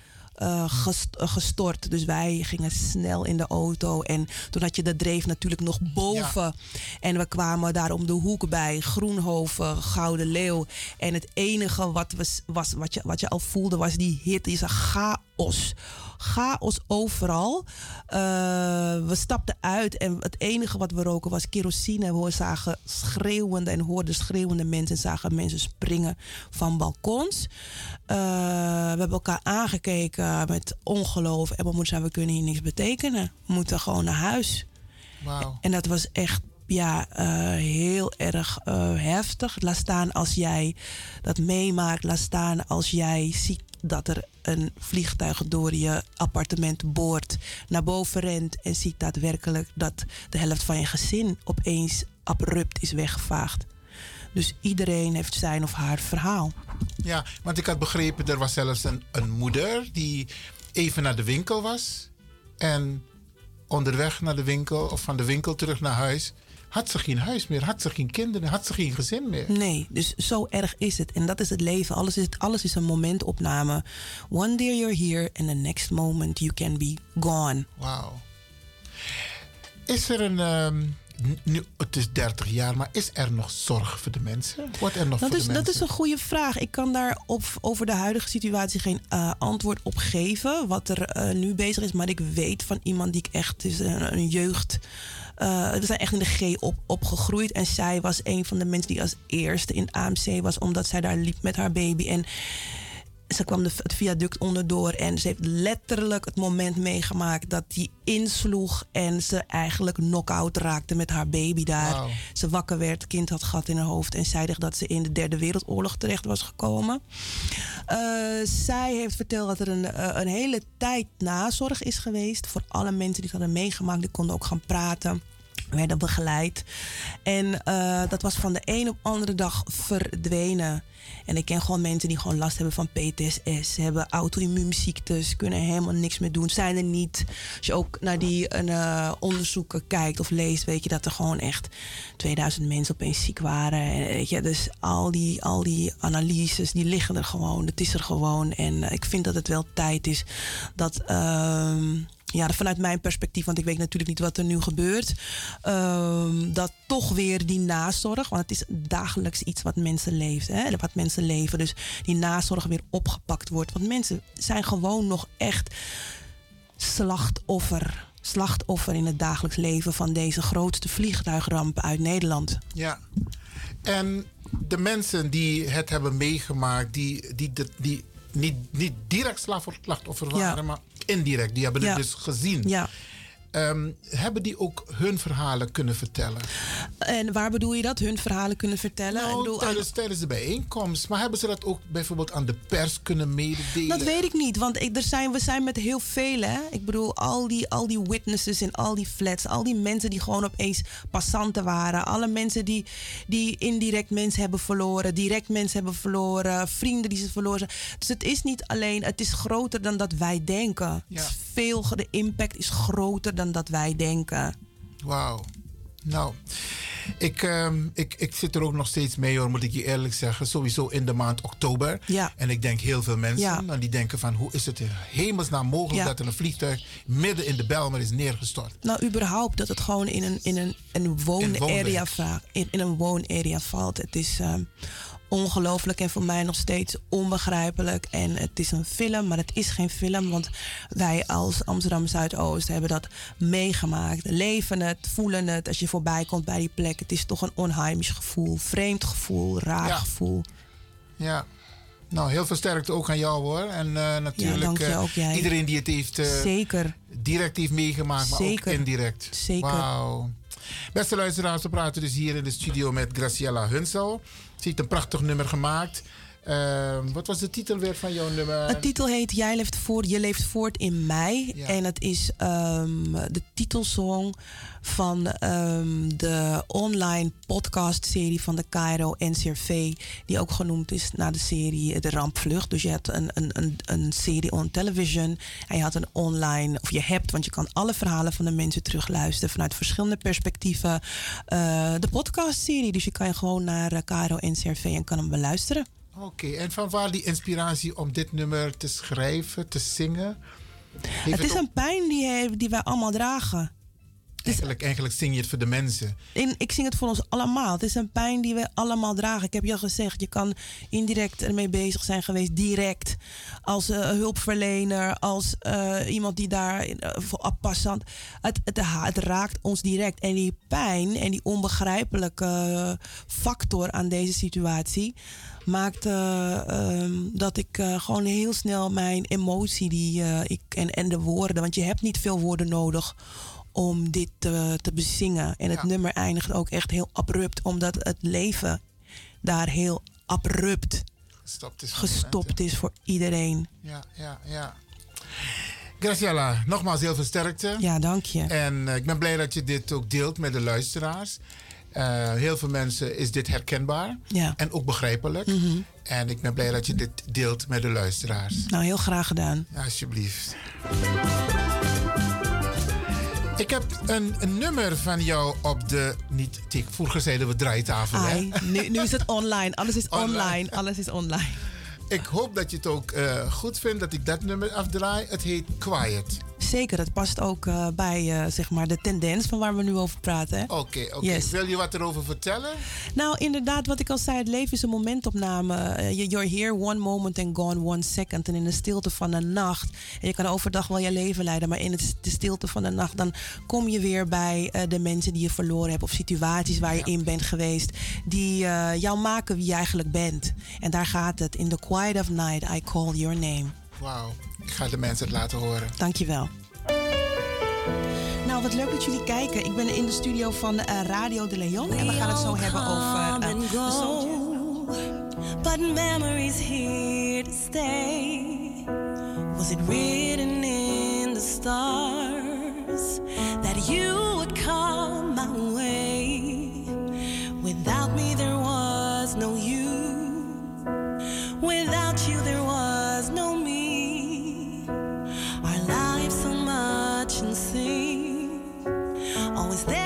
uh, gest, uh, gestort. Dus wij gingen snel in de auto. En toen had je de dreef natuurlijk nog boven. Ja. En we kwamen daar om de hoek bij. Groenhoven, Gouden Leeuw. En het enige wat, was, was, wat, je, wat je al voelde was die hitte. Je zag chaos. Chaos overal. Uh, we stapten uit en het enige wat we roken was kerosine. We zagen schreeuwende en hoorden schreeuwende mensen. En zagen mensen springen van balkons. Uh, we hebben elkaar aangekeken met ongeloof. En we moeten zeggen, we kunnen hier niks betekenen. We moeten gewoon naar huis. Wow. En dat was echt ja, uh, heel erg uh, heftig. Laat staan als jij dat meemaakt. Laat staan als jij ziet dat er een vliegtuig door je appartement boort, naar boven rent en ziet daadwerkelijk dat de helft van je gezin opeens abrupt is weggevaagd. Dus iedereen heeft zijn of haar verhaal. Ja, want ik had begrepen, er was zelfs een, een moeder die even naar de winkel was. En onderweg naar de winkel of van de winkel terug naar huis had ze geen huis meer, had ze geen kinderen, had ze geen gezin meer. Nee, dus zo erg is het. En dat is het leven. Alles is, alles is een momentopname. One day you're here and the next moment you can be gone. Wauw. Is er een... Um, nu, het is 30 jaar, maar is er nog zorg voor de mensen? Wordt er nog dat voor is, de Dat mensen? is een goede vraag. Ik kan daar op, over de huidige situatie geen uh, antwoord op geven. Wat er uh, nu bezig is. Maar ik weet van iemand die ik echt... is een, een jeugd... Uh, we zijn echt in de G op, opgegroeid. En zij was een van de mensen die als eerste in AMC was, omdat zij daar liep met haar baby. En ze kwam de, het viaduct onderdoor en ze heeft letterlijk het moment meegemaakt dat die insloeg en ze eigenlijk knock-out raakte met haar baby daar. Wow. Ze wakker werd, kind had gat in haar hoofd en zei dat ze in de Derde Wereldoorlog terecht was gekomen. Uh, zij heeft verteld dat er een, uh, een hele tijd nazorg is geweest voor alle mensen die het hadden meegemaakt. Die konden ook gaan praten werden begeleid. En uh, dat was van de een op andere dag verdwenen. En ik ken gewoon mensen die gewoon last hebben van PTSS, hebben auto-immuunziektes, kunnen helemaal niks meer doen, zijn er niet. Als je ook naar die uh, onderzoeken kijkt of leest, weet je dat er gewoon echt 2000 mensen opeens ziek waren. En, weet je, dus al die, al die analyses, die liggen er gewoon. Het is er gewoon. En ik vind dat het wel tijd is dat. Ja, vanuit mijn perspectief, want ik weet natuurlijk niet wat er nu gebeurt, um, dat toch weer die nazorg, want het is dagelijks iets wat mensen leven, hè, wat mensen leven, dus die nazorg weer opgepakt wordt. Want mensen zijn gewoon nog echt slachtoffer, slachtoffer in het dagelijks leven van deze grootste vliegtuigramp uit Nederland. Ja, en de mensen die het hebben meegemaakt, die, die, die, die niet, niet direct slachtoffer waren, ja. maar indirect. Die hebben het dus gezien. Um, hebben die ook hun verhalen kunnen vertellen? En waar bedoel je dat? Hun verhalen kunnen vertellen? Nou, bedoel, tijdens, tijdens de bijeenkomst. Maar hebben ze dat ook bijvoorbeeld aan de pers kunnen mededelen? Dat weet ik niet, want ik, er zijn, we zijn met heel veel. Hè? Ik bedoel, al die, al die witnesses in al die flats, al die mensen die gewoon opeens passanten waren, alle mensen die, die indirect mensen hebben verloren, direct mensen hebben verloren, vrienden die ze verloren. Dus het is niet alleen, het is groter dan dat wij denken. Ja. Veel, de impact is groter dan dat wij denken. Wauw. Nou, ik, um, ik, ik zit er ook nog steeds mee hoor, moet ik je eerlijk zeggen. Sowieso in de maand oktober. Ja. En ik denk heel veel mensen, ja. nou, die denken van hoe is het in hemelsnaam mogelijk Ja. dat er een vliegtuig midden in de Bijlmer is neergestort. Nou, überhaupt dat het gewoon in een, in een, een woonarea in, in een woonarea valt. Het is um, ongelooflijk en voor mij nog steeds onbegrijpelijk. En het is een film, maar het is geen film. Want wij als Amsterdam Zuidoost hebben dat meegemaakt. Leven het, voelen het. Als je voorbij komt bij die plek. Het is toch een onheimisch gevoel. Vreemd gevoel, raar Ja. gevoel. Ja. Nou, heel veel sterkte ook aan jou hoor. En uh, natuurlijk uh, jij. iedereen die het heeft uh, Zeker. direct heeft meegemaakt, maar Zeker. ook indirect. Zeker. Wauw. Beste luisteraars, we praten dus hier in de studio met Graciela Hunsel. Ze heeft een prachtig nummer gemaakt. Ehm, wat was de titel weer van jouw nummer? Het titel heet Jij leeft voort, je leeft voort in mij. Ja. En het is ehm, de titelsong van ehm, de online podcastserie van de Cairo NCRV. Die ook genoemd is naar de serie De Rampvlucht. Dus je hebt een, een, een, een serie on television. En je had een online, of je hebt, want je kan alle verhalen van de mensen terugluisteren vanuit verschillende perspectieven. eh, de podcastserie. Dus je kan gewoon naar eh, Cairo NCRV en kan hem beluisteren. Oké, en van waar die inspiratie om dit nummer te schrijven, te zingen? Heeft het is ook- een pijn die, hij- die wij allemaal dragen. Eigenlijk, eigenlijk zing je het voor de mensen. In, ik zing het voor ons allemaal. Het is een pijn die we allemaal dragen. Ik heb je al gezegd, je kan indirect ermee bezig zijn geweest, direct. Als eh, hulpverlener, als eh, iemand die daar eh, voor afpassant. Het, het, het raakt ons direct. En die pijn en die onbegrijpelijke factor aan deze situatie maakt eh, ehm, dat ik eh, gewoon heel snel mijn emotie die, eh, ik, en, en de woorden, want je hebt niet veel woorden nodig om dit te, te bezingen. En het nummer eindigt ook echt heel abrupt, omdat het leven daar heel abrupt Gestopt is. gestopt is voor iedereen. Ja, ja, ja. Graciela, nogmaals heel veel sterkte. Ja, dank je. En eh, ik ben blij dat je dit ook deelt met de luisteraars. Eh, heel veel mensen is dit herkenbaar Ja. en ook begrijpelijk. Mhm. En ik ben blij dat je dit deelt met de luisteraars. Nou, heel graag gedaan. Alsjeblieft. Ik heb een, een nummer van jou op de. Niet, tik- vroeger zeiden we draaitafel. hè? Ai, nu, nu is het online. Alles is online. Online. Alles is online. Ik hoop dat je het ook eh, goed vindt dat ik dat nummer afdraai. Het heet Quiet. Zeker, dat past ook eh, bij eh, zeg maar de tendens van waar we nu over praten. Oké. Yes. Wil je wat erover vertellen? Nou, inderdaad, wat ik al zei, het leven is een momentopname. Eh, You're here one moment and gone one second. En in de stilte van de nacht. En je kan overdag wel je leven leiden, maar in het, de stilte van de nacht, dan kom je weer bij de mensen die je verloren hebt. Of situaties waar je in bent geweest. Die jou maken wie je eigenlijk bent. En daar gaat het. In the quiet of night, I call your name. Wauw. Ik ga de mensen het laten horen. Dankjewel. Nou, wat leuk dat jullie kijken. Ik ben in de studio van eh, Radio de Leon. En we gaan het zo hebben over eh, and de but memories here to stay. Was it written in the stars that you would come my way? Without me, there was no you. Without you, there was no me. Much in sync. Always there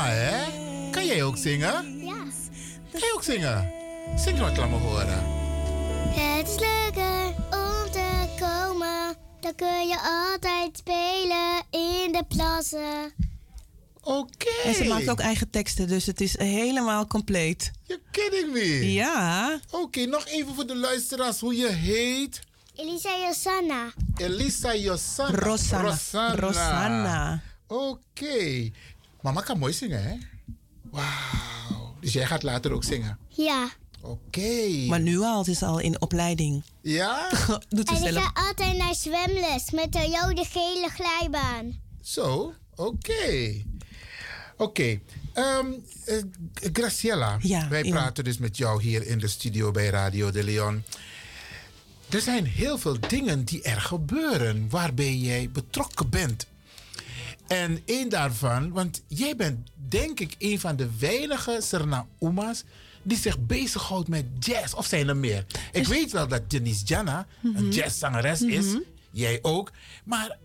mama, hè? Kan jij ook zingen? Ja. Kan jij ook zingen? Zing wat, laat me horen. Het is leuker om te komen. Dan kun je altijd spelen in de plassen. Oké. En ze maakt ook eigen teksten, dus het is helemaal compleet. You're kidding me? Ja. Oké, nog even voor de luisteraars hoe je heet. Elisa Josanna. Elisa Josanna. Rosanna. Rosanna. Rosanna. Oké. Mama kan mooi zingen, hè? Wauw. Dus jij gaat later ook zingen? Ja. Oké. Maar nu al, het is al in opleiding. Ja? Doet ze En ik zelf. ga altijd naar zwemles met de rode gele glijbaan. Zo, oké. Oké. Ehm, eh, Graciela, Ja, wij praten dus met jou hier in de studio bij Radio de Leon. Er zijn heel veel dingen die er gebeuren waarbij jij betrokken bent. En één daarvan, want jij bent denk ik een van de weinige Sernauma's die zich bezighoudt met jazz. Of zijn er meer? Ik weet wel dat Denise Jana een Mhm. jazzzangeres is. Mhm. Jij ook. Maar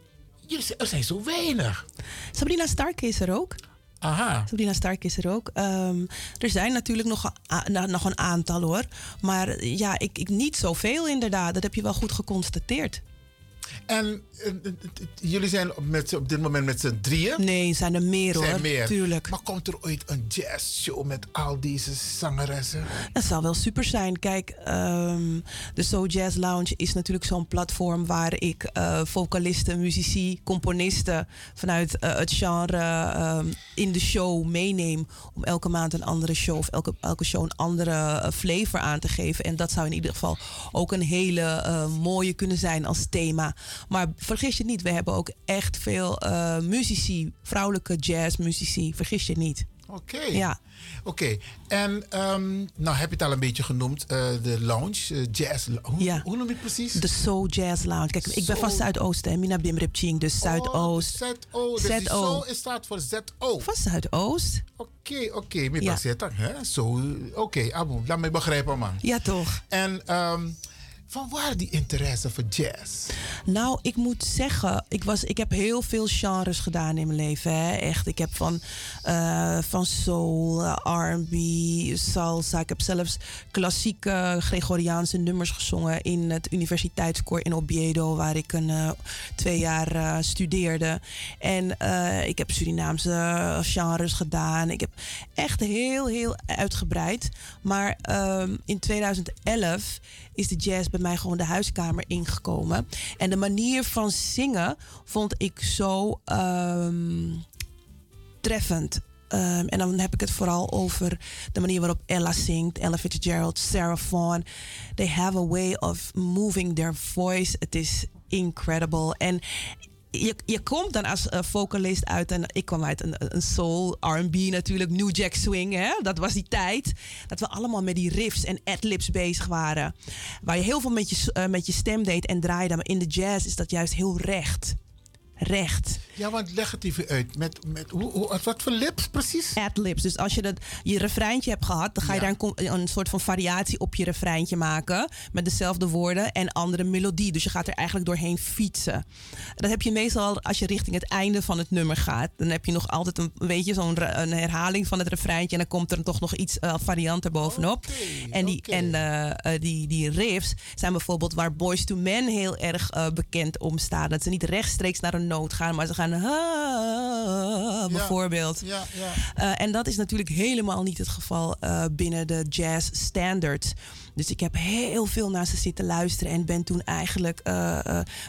er zijn zo weinig. Sabrina Stark is er ook. Aha. Sabrina Stark is er ook. Ehm, er zijn natuurlijk nog, een nog een aantal hoor. Maar ja, ik, ik niet zoveel inderdaad. Dat heb je wel goed geconstateerd. En eh, eh, eh, jullie zijn op, met, op dit moment met z'n drieën? Nee, zijn er meer Zijn hoor. meer. Tuurlijk. Maar komt er ooit een jazzshow met al deze zangeressen? Dat zou wel super zijn. Kijk, ehm, de So Jazz Lounge is natuurlijk zo'n platform waar ik vocalisten, muzici, componisten vanuit het genre ehm, in de show meeneem. Om elke maand een andere show of elke, elke show een andere flavor aan te geven. En dat zou in ieder geval ook een hele mooie kunnen zijn als thema. Maar vergis je niet, we hebben ook echt veel eh, muzici, vrouwelijke jazzmuzici. Vergis je niet. Oké. Ja. Oké. En ehm, nou heb je het al een beetje genoemd, eh, de lounge, eh, jazz. Hoe, Ja. hoe noem je het precies? De Soul Jazz Lounge. Kijk, ik ben van Soul- Zuidoosten. en Mina Bim Ripching, dus Zuidoost. Oh, ZO. Dus ZO. is staat voor ZO. Van Zuidoost. Oké, oké. Met Ja. hè? Zo. Oké, Abu, laat me begrijpen, man. Ja, toch? En ehm, van waar die interesse voor jazz? Nou, ik moet zeggen, ik, was, ik heb heel veel genres gedaan in mijn leven. Hè? Echt, ik heb van, eh, van soul, eh, R&B, salsa. Ik heb zelfs klassieke Gregoriaanse nummers gezongen in het universiteitskoor in Oviedo, waar ik een eh, twee jaar studeerde. En ik heb Surinaamse genres gedaan. Ik heb echt heel, heel uitgebreid. Maar ehm, in 2011 is de jazz bij mij gewoon de huiskamer ingekomen. En de manier van zingen vond ik zo ehm, treffend. Ehm, en dan heb ik het vooral over de manier waarop Ella zingt, Ella Fitzgerald, Sarah Vaughan. They have a way of moving their voice. Het is incredible. En je, komt dan als eh, vocalist uit en ik kwam uit een, soul, R&B natuurlijk, New Jack Swing. Hè? Dat was die tijd dat we allemaal met die riffs en adlibs bezig waren. Waar je heel veel met je, eh, met je stem deed en draaide. Maar in de jazz is dat juist heel recht. Recht. Ja, want leg het even uit. Met, met, hoe, hoe, wat voor lips precies? Adlibs. Dus als je dat, je refreintje hebt gehad, dan ga je daar een, soort van variatie op je refreintje maken. Met dezelfde woorden en andere melodie. Dus je gaat er eigenlijk doorheen fietsen. Dat heb je meestal als je richting het einde van het nummer gaat. Dan heb je nog altijd een, weet je, zo'n een herhaling van het refreintje. En dan komt er toch nog iets uh, variant erbovenop. en die, en eh, eh, die, die riffs zijn bijvoorbeeld waar Boys to Men heel erg eh, bekend om staan. Dat ze niet rechtstreeks naar een noot gaan, maar ze gaan ah, bijvoorbeeld. Ja, ja. Uh, en dat is natuurlijk helemaal niet het geval uh, binnen de jazz standards. Dus ik heb heel veel naar ze zitten luisteren en ben toen eigenlijk uh,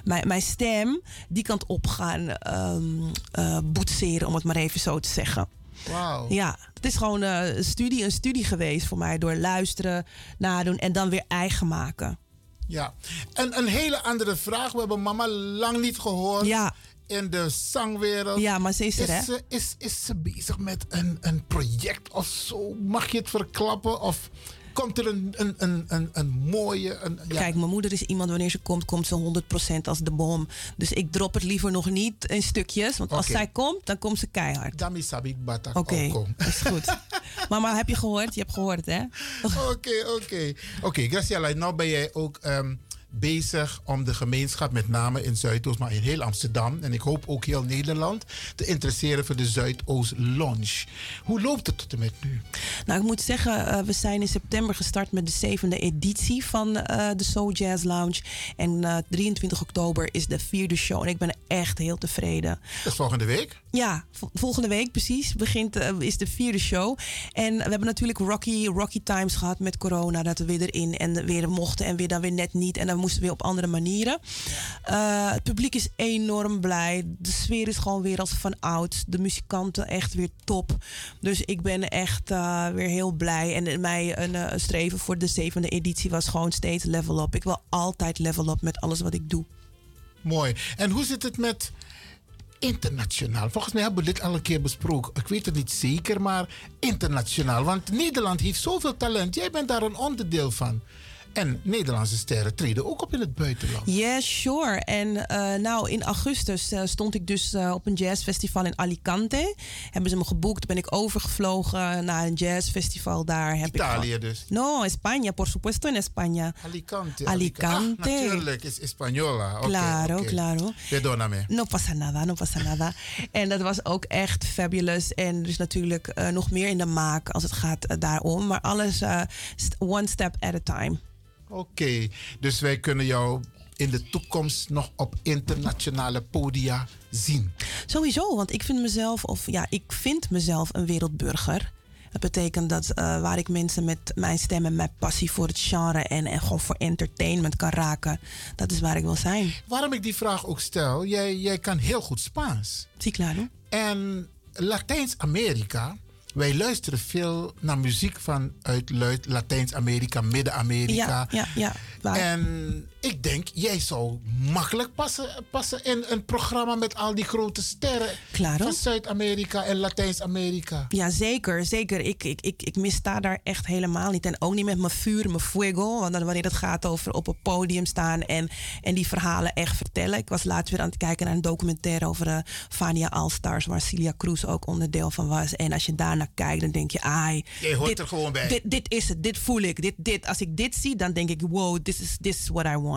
mijn, mijn stem die kant op gaan um, boetseren, om het maar even zo te zeggen. Wauw. Ja, het is gewoon een studie, een studie geweest voor mij door luisteren, nadoen en dan weer eigen maken. Ja, en een hele andere vraag. We hebben mama lang niet gehoord. Ja. In de zangwereld. Ja, maar ze is er, hè? Ze, is, is ze bezig met een, een project of zo? Mag je het verklappen? Of komt er een, een, een, een, een mooie... Een, ja. Kijk, mijn moeder is iemand, wanneer ze komt, komt ze 100% als de bom. Dus ik drop het liever nog niet in stukjes. Want als zij komt, dan komt ze keihard. Dami Sabik Batak. Oké, is goed. Mama, heb je gehoord? Je hebt gehoord, hè? Oké, oké. Oké, Graciela, nou ben jij ook ehm, bezig om de gemeenschap, met name in Zuidoost, maar in heel Amsterdam en ik hoop ook heel Nederland, te interesseren voor de Zuidoost Lounge. Hoe loopt het tot en met nu? Nou, ik moet zeggen, eh, we zijn in september gestart met de zevende editie van eh, de Soul Jazz Lounge. En eh, 23 oktober is de vierde show. En ik ben echt heel tevreden. Dat is volgende week? Ja, vol- volgende week precies begint, eh, is de vierde show. En we hebben natuurlijk rocky, rocky times gehad met corona. Dat we weer erin en weer mochten en weer dan weer net niet. En dan moesten we weer op andere manieren. Eh, het publiek is enorm blij. De sfeer is gewoon weer als van oud. De muzikanten echt weer top. Dus ik ben echt eh, weer heel blij. En mij een, eh, een streven voor de zevende editie was gewoon steeds level up. Ik wil altijd level up met alles wat ik doe. Mooi. En hoe zit het met internationaal? Volgens mij hebben we dit al een keer besproken. Ik weet het niet zeker, maar internationaal. Want Nederland heeft zoveel talent. Jij bent daar een onderdeel van. En Nederlandse sterren treden ook op in het buitenland. Yes, sure. En eh, nou, in augustus eh, stond ik dus eh, op een jazzfestival in Alicante. Hebben ze me geboekt, ben ik overgevlogen naar een jazzfestival daar. Heb Italië ik dus? No, España, por supuesto en España. Alicante. Alicante. Ah, natuurlijk, is Española. Oké, Claro, claro. Perdóname. No pasa nada, no pasa nada. en dat was ook echt fabulous. En is natuurlijk nog meer in de maak als het gaat daarom. Maar alles one step at a time. Oké, dus wij kunnen jou in de toekomst nog op internationale podia zien. Sowieso, want ik vind mezelf, of ja, ik vind mezelf een wereldburger. Dat betekent dat eh, waar ik mensen met mijn stem en mijn passie voor het genre en, en gewoon voor entertainment kan raken, dat is waar ik wil zijn. Waarom ik die vraag ook stel, jij, jij kan heel goed Spaans. Sí, claro. En Latijns-Amerika, wij luisteren veel naar muziek vanuit Latijns-Amerika, Midden-Amerika. Ja, ja, ja. waar. En ik denk, jij zou makkelijk passen, passen in een programma met al die grote sterren Claro. van Zuid-Amerika en Latijns-Amerika. Ja, zeker, zeker. Ik, ik, ik, ik missta daar echt helemaal niet. En ook niet met mijn vuur, mijn fuego. Want dan wanneer het gaat over op een podium staan en, en die verhalen echt vertellen. Ik was laatst weer aan het kijken naar een documentaire over de Fania All-Stars, waar Celia Cruz ook onderdeel van was. En als je daarnaar kijkt, dan denk je, ai. Jij hoort dit, er gewoon bij. Dit, dit is het, dit voel ik. Dit, dit. Als ik dit zie, dan denk ik, wow, this is, this is what I want.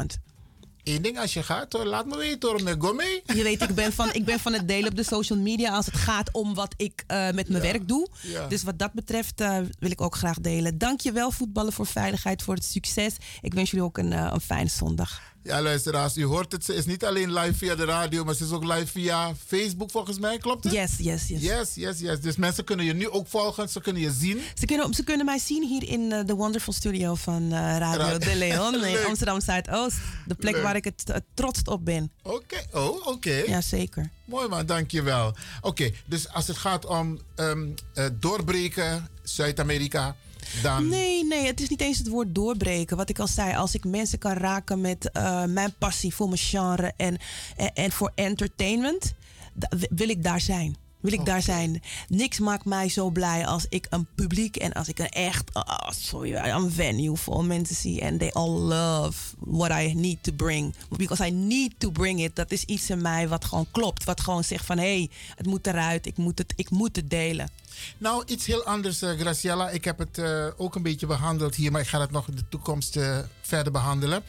Eén ding, als je gaat, laat me weten hoor, go mee. Je weet, ik ben, van, ik ben van het delen op de social media als het gaat om wat ik eh, met mijn werk doe. ja. Dus wat dat betreft eh, wil ik ook graag delen. Dank je wel, voetballen voor veiligheid, voor het succes. Ik wens jullie ook een, eh, een fijne zondag. Ja, luisteraars, u hoort het. Ze is niet alleen live via de radio, maar ze is ook live via Facebook volgens mij. Klopt het? Yes, yes, yes. Yes, yes, yes. Dus mensen kunnen je nu ook volgen. Ze kunnen je zien. Ze kunnen, ze kunnen mij zien hier in eh, de Wonderful Studio van eh, Radio Ra- De Leon in. Amsterdam Zuidoost. De plek Leuk. waar ik het trots op ben. Oké, oh, oké. Ja, zeker. Mooi man, dankjewel. Oké, dus als het gaat om ehm, eh, doorbreken, Zuid-Amerika, dan... Nee, nee, het is niet eens het woord doorbreken. Wat ik al zei, als ik mensen kan raken met eh, mijn passie voor mijn genre en, en, en voor entertainment, wil ik daar zijn. Wil ik daar zijn. Niks maakt mij zo blij als ik een publiek en als ik een echt, ah, sorry, een venue vol mensen zie en they all love what I need to bring. Because I need to bring it. Dat is iets in mij wat gewoon klopt. Wat gewoon zegt van, hé, hey, het moet eruit. Ik moet het, ik moet het delen. Nou, iets heel anders, eh, Graciela. Ik heb het eh, ook een beetje behandeld hier, maar ik ga het nog in de toekomst eh, verder behandelen.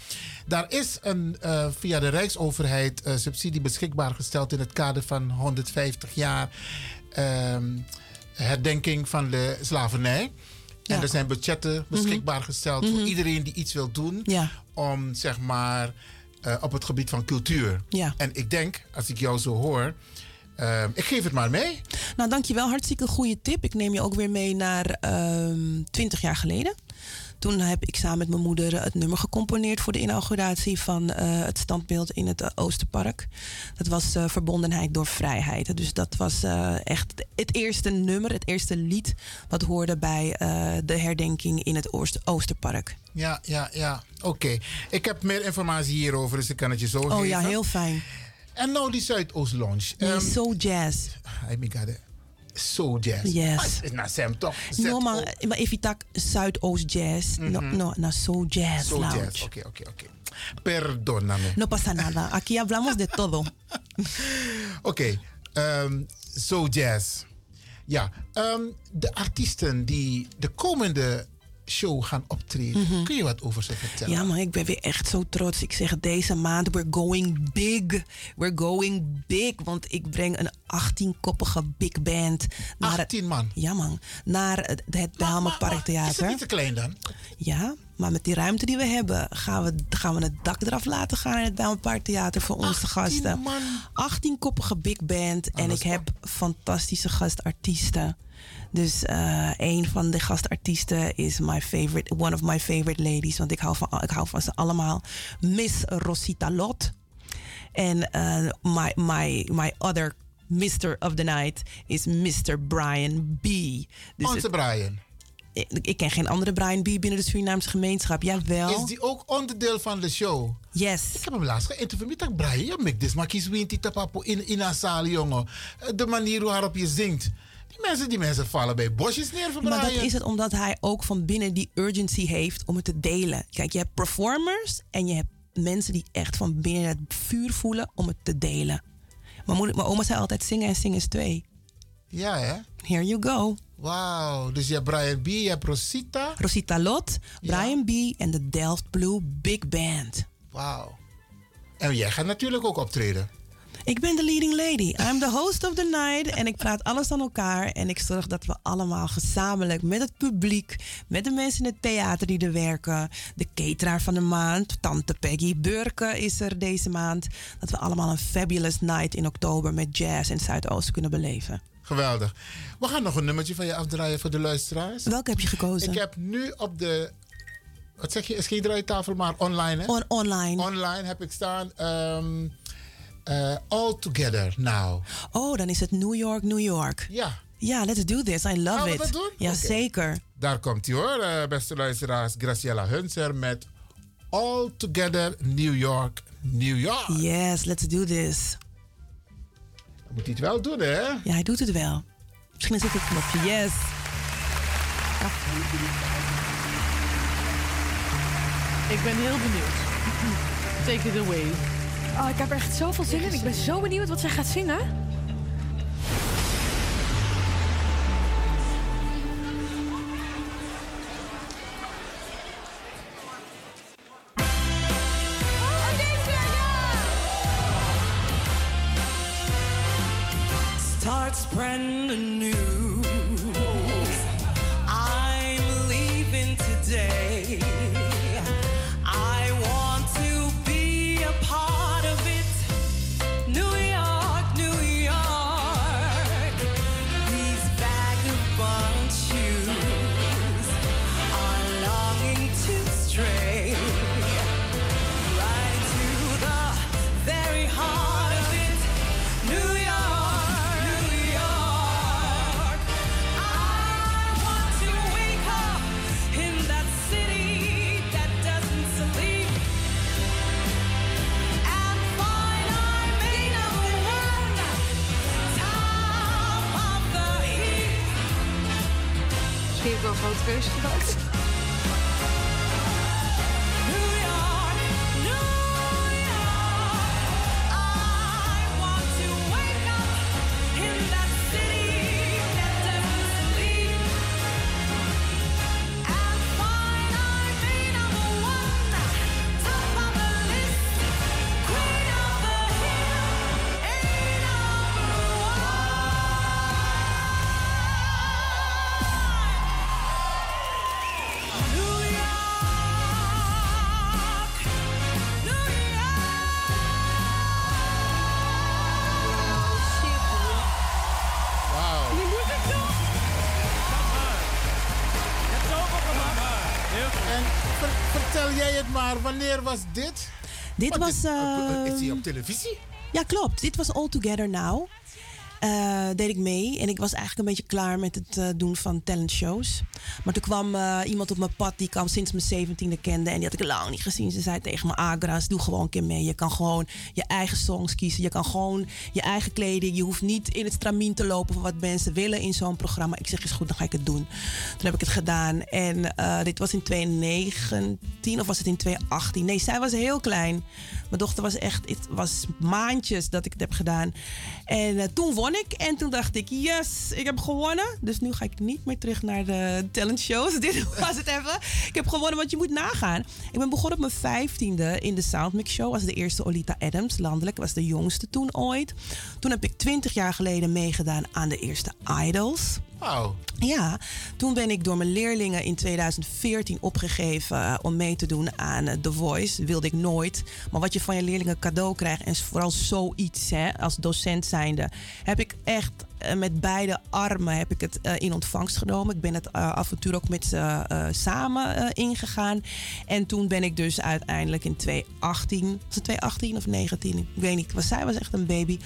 Daar is een, via de Rijksoverheid subsidie beschikbaar gesteld in het kader van 150 jaar ehm, herdenking van de slavernij. En er zijn budgetten beschikbaar gesteld voor Mhm. iedereen die iets wil doen Ja. om zeg maar op het gebied van cultuur. Ja. En ik denk, als ik jou zo hoor, eh, ik geef het maar mee. Nou, dankjewel. Hartstikke goede tip. Ik neem je ook weer mee naar ehm 20 jaar geleden. Toen heb ik samen met mijn moeder het nummer gecomponeerd voor de inauguratie van eh, het standbeeld in het eh, Oosterpark. Dat was eh, Verbondenheid door Vrijheid. Dus dat was eh, echt het eerste nummer, het eerste lied wat hoorde bij eh, de herdenking in het Oost- Oosterpark. Ja, ja, ja. Oké. Ik heb meer informatie hierover, dus ik kan het je zo geven. Oh ja, heel fijn. En nou die Zuidoost Lounge. Nee, Ehm, so jazz. Hij me gade. So jazz. Yes. Maar naar Sam toch? No, man, maar if you tak Zuidoost jazz, no, Mhm. no, na so jazz So lounge. jazz. Oké, oké, oké. Perdóname. No pasa nada. Aquí hablamos de todo. Oké, ehm, so jazz. Ja, ehm, de artiesten die de komende show gaan optreden. Mhm. Kun je wat over ze vertellen? Ja, maar ik ben weer echt zo trots. Ik zeg het deze maand, we're going big. We're going big. Want ik breng een 18-koppige big band. Naar 18 man? Ja, man. Naar het, het. Is het niet te klein dan? Ja, maar met die ruimte die we hebben, gaan we, gaan we het dak eraf laten gaan in het Parktheater voor onze gasten. 18-koppige big band. en ik heb fantastische gastartiesten. Dus eh, een van de gastartiesten is my favorite, one of my favorite ladies. Want ik hou van, ik hou van ze allemaal. Miss Rosita Lot. En eh, my, my, my other Mr. of the Night is Mr. Brian B. Dus Onze het- Brian. ik, ik ken geen andere Brian B. binnen de Surinaamse gemeenschap. Jawel. Is die ook onderdeel van de show? Yes. Ik heb hem laatst geïnterviewd. Ik Brian, je maakt dit maar kies wint tapapo in, in een zaal, jongen. Eh, De manier waarop je zingt. Die mensen, die mensen vallen bij bosjes neer Maar dat is het omdat hij ook van binnen die urgency heeft om het te delen. Kijk, je hebt performers en je hebt mensen die echt van binnen het vuur voelen om het te delen. Mijn, moeder, mijn oma zei altijd zingen en zingen is twee. Ja, hè? Here you go. Wauw. Dus je hebt Brian B, je hebt Rosita. Rosita Lot, Brian B. en de Delft Blue Big Band. Wauw. En jij gaat natuurlijk ook optreden. Ik ben de leading lady. I'm the host of the night. En ik praat alles aan elkaar. En ik zorg dat we allemaal gezamenlijk met het publiek, met de mensen in het theater die er werken, de cateraar van de maand, tante Peggy Burke is er deze maand. Dat we allemaal een fabulous night in oktober met jazz in Zuidoost kunnen beleven. Geweldig. We gaan nog een nummertje van je afdraaien voor de luisteraars. Welke heb je gekozen? Ik heb nu op de... Wat zeg je? Is geen draaitafel, maar online, hè? On online. Online heb ik staan... ehm, eh, All Together Now. Oh, dan is het New York, New York. Ja. Ja, let's do this. I love Gaan we it. dat doen? Ja, zeker. Daar komt hij hoor, eh, beste luisteraars. Graciela Hunzer met All Together New York, New York. Yes, let's do this. Dan moet hij het wel doen, hè? Ja, hij doet het wel. Misschien is het het knopje. Yes. Ik ben heel benieuwd. Take it away. Oh, ik heb er echt zoveel zin in. Ik ben zo benieuwd wat zij gaat zingen. starts brand new. Ik het maar, wanneer was dit? Dit Want was... dit- eh, is hij op televisie? Ja, klopt. Dit was All Together Now. Eh, deed ik mee. En ik was eigenlijk een beetje klaar met het eh, doen van talentshows. Maar toen kwam eh, iemand op mijn pad die ik al sinds mijn zeventiende kende. En die had ik lang niet gezien. Ze zei tegen me, Agras, doe gewoon een keer mee. Je kan gewoon je eigen songs kiezen. Je kan gewoon je eigen kleding. Je hoeft niet in het stramien te lopen van wat mensen willen in zo'n programma. Ik zeg, is goed, dan ga ik het doen. Toen heb ik het gedaan. En dit was in 2019 of was het in 2018? Nee, zij was heel klein. Mijn dochter was echt, het was maandjes dat ik het heb gedaan. En toen won En toen dacht ik, yes, ik heb gewonnen. Dus nu ga ik niet meer terug naar de talentshows. Dit was het even. Ik heb gewonnen, want je moet nagaan. Ik ben begonnen op mijn vijftiende in de Soundmix Show. Was de eerste Olita Adams, landelijk. Was de jongste toen ooit. Toen heb ik twintig jaar geleden meegedaan aan de eerste Idols. Ja, toen ben ik door mijn leerlingen in 2014 opgegeven eh, om mee te doen aan eh, The Voice. Wilde ik nooit. Maar wat je van je leerlingen cadeau krijgt, en vooral zoiets hè, als docent zijnde, heb ik echt met beide armen heb ik het eh, in ontvangst genomen. Ik ben het eh, avontuur ook met ze eh, samen eh, ingegaan. En toen ben ik dus uiteindelijk in 2018, was het 2018 of 19? Ik weet niet, was, zij was echt een baby.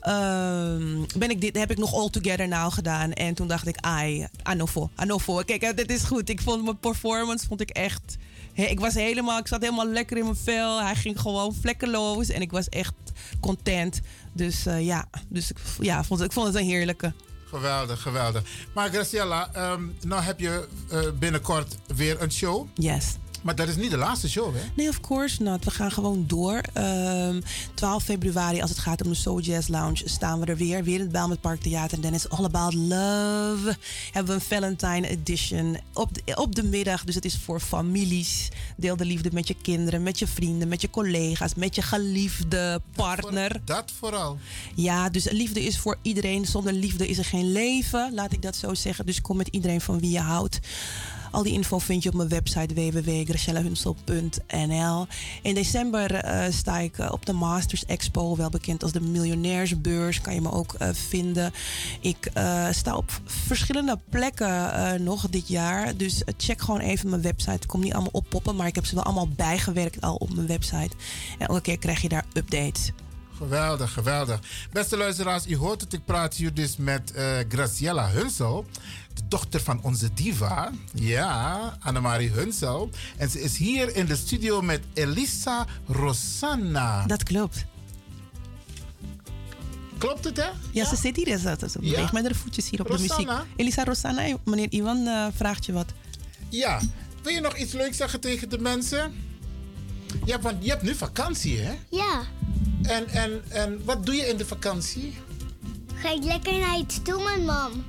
Ehm, ben ik dit, heb ik nog All Together nou gedaan. En toen dacht ik, ai, Anofo, Anofo. Kijk, eh, dit is goed. Ik vond mijn performance vond ik echt... Ik was helemaal, ik zat helemaal lekker in mijn vel. Hij ging gewoon vlekkeloos. En ik was echt content. Dus eh, ja, dus ik, ja, vond, ik vond het een heerlijke. Geweldig, geweldig. Maar Graciela, ehm, nou heb je eh, binnenkort weer een show. Yes. Maar dat is niet de laatste show, hè? Nee, of course not. We gaan gewoon door. Ehm 12 februari, als het gaat om de Soul Jazz Lounge, staan we er weer. Weer in het Bijlmer Park Theater. En dan is All About Love. Hebben we een Valentine edition op de, op de middag. Dus het is voor families. Deel de liefde met je kinderen, met je vrienden, met je collega's, met je geliefde partner. Dat vooral. Ja, dus liefde is voor iedereen. Zonder liefde is er geen leven. Laat ik dat zo zeggen. Dus kom met iedereen van wie je houdt. Al die info vind je op mijn website www.gracellahunsel.nl. In december eh, sta ik eh, op de Masters Expo, wel bekend als de Miljonairsbeurs. Kan je me ook eh, vinden. Ik sta op verschillende plekken nog dit jaar. Dus check gewoon even mijn website. Het komt niet allemaal oppoppen, maar ik heb ze wel allemaal bijgewerkt al op mijn website. En elke keer krijg je daar updates. Geweldig, geweldig. Beste luisteraars, u hoort het. Ik praat hier dus met eh, Graciela Hunsel. Dochter van onze diva. Ja, Annemarie Hunsel. En ze is hier in de studio met Elisa Rosanna. Dat klopt. Klopt het, hè? Ja, ze zit hier. Ze, ze beweegt Ja. met haar voetjes hier op de muziek. Elisa Rosanna, meneer Iwan eh, vraagt je wat. Ja. Wil je nog iets leuks zeggen tegen de mensen? Ja, want je hebt nu vakantie, hè? Ja. En, en, en wat doe je in de vakantie? Ga ik lekker naar iets toe met mam.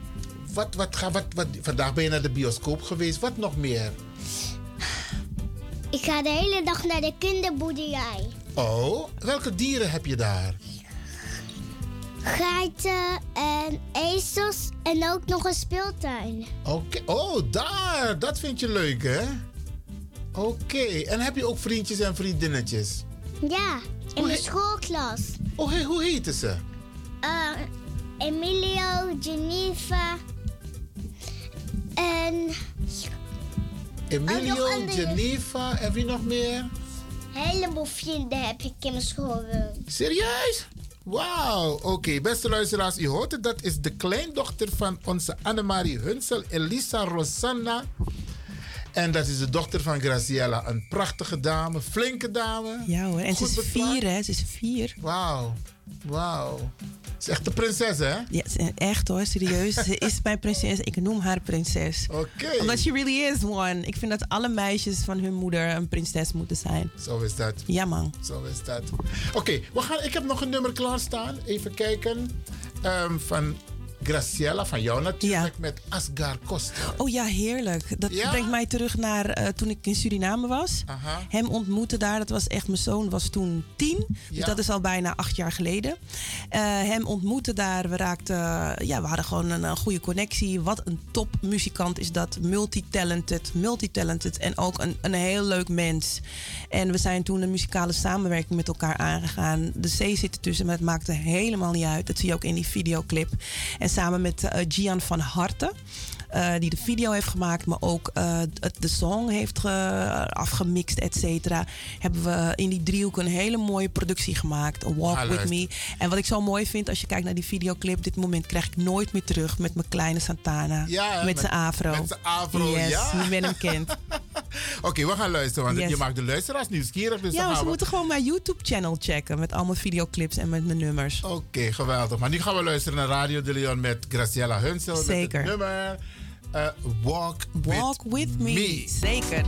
Wat, wat, ga, wat, wat, vandaag ben je naar de bioscoop geweest. Wat nog meer? Ik ga de hele dag naar de kinderboerderij. Oh, welke dieren heb je daar? Geiten en ezels en ook nog een speeltuin. Oké, oh, daar. Dat vind je leuk, hè? Oké, en heb je ook vriendjes en vriendinnetjes? Ja, in de schoolklas. Oh, hey, hoe heten ze? Eh, Emilio, Geneva en Emilio, andere. Geneva en wie nog meer? een heleboel vrienden heb ik in mijn school. Serieus? Wauw, oké. Beste luisteraars, u hoort het. Dat is de kleindochter van onze Annemarie Hunsel, Elisa Rosanna. En dat is de dochter van Graciela. Een prachtige dame, flinke dame. Ja hoor, en ze is vier hè, ze is vier. Wauw, wauw. Ze is echt de prinses, hè? Ja, echt hoor, serieus. ze is mijn prinses, ik noem haar prinses. Oké. Omdat she really is one. Ik vind dat alle meisjes van hun moeder een prinses moeten zijn. Zo is dat. Ja man. Zo is dat. Oké, we gaan. ik heb nog een nummer klaarstaan. Even kijken. Ehm, van Graciela, van jou natuurlijk, met Asgar Costa. Oh ja, heerlijk. Dat Ja? brengt mij terug naar eh, toen ik in Suriname was. Aha. Hem ontmoette daar. Dat was echt, mijn zoon was toen tien. Dus Ja. dat is al bijna acht jaar geleden. Eh, hem ontmoette daar. We raakten, ja, we hadden gewoon een, een goede connectie. Wat een topmuzikant is dat. Multitalented, multitalented en ook een, een heel leuk mens. En we zijn toen een muzikale samenwerking met elkaar aangegaan. De C zit ertussen, maar het maakte helemaal niet uit. Dat zie je ook in die videoclip. En samen met eh, Gian van Harten. Eh, die de video heeft gemaakt, maar ook eh, de song heeft ge- afgemixt, et cetera. Hebben we in die driehoek een hele mooie productie gemaakt. Walk Ah, With. Me. En wat ik zo mooi vind, als je kijkt naar die videoclip, dit moment krijg ik nooit meer terug met mijn kleine Santana. Ja, met met- zijn afro. met zijn afro, yes, ja. men hem kent. Oké, we gaan luisteren, want Yes. je maakt de luisteraars nieuwsgierig. Dus ja, maar ze we- moeten gewoon mijn YouTube-channel checken met allemaal videoclips en met mijn nummers. Oké, geweldig. Maar nu gaan we luisteren naar Radio de Leon met Graciela Hunsel. Zeker. Met het nummer eh, Walk, Walk with, me. Zeker.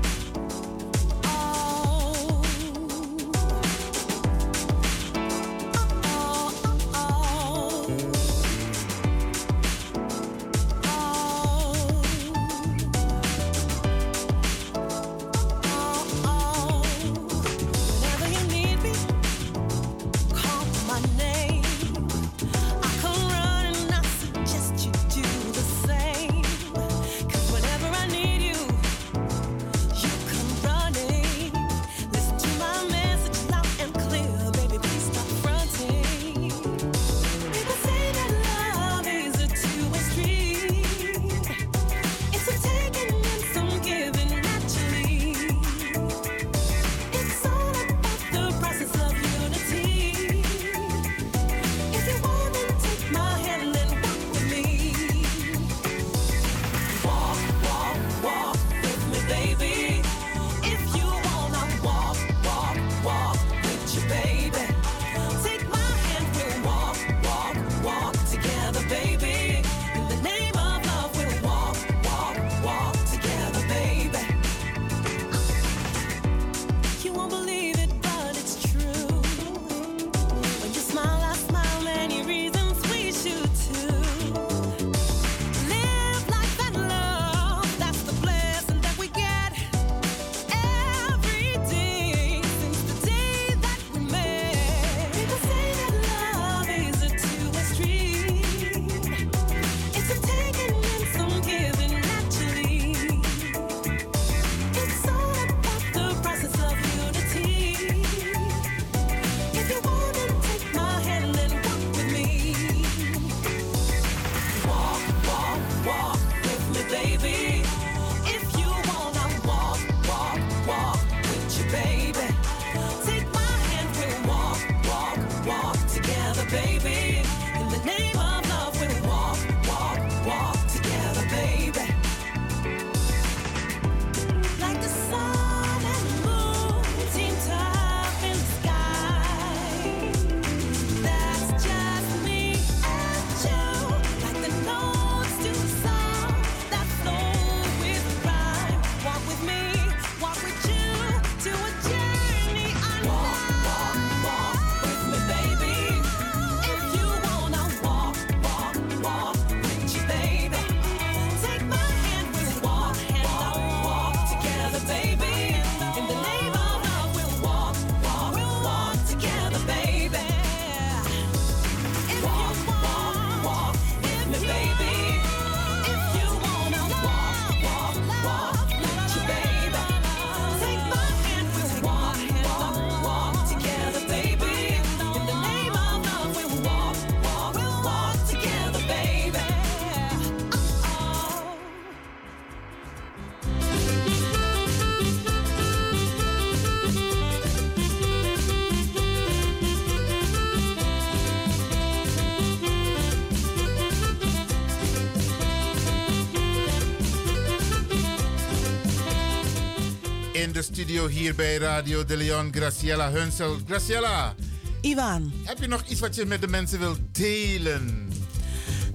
Studio hier bij Radio de Leon, Graciela Hunsel. Graciela. Ivan. Heb je nog iets wat je met de mensen wilt delen?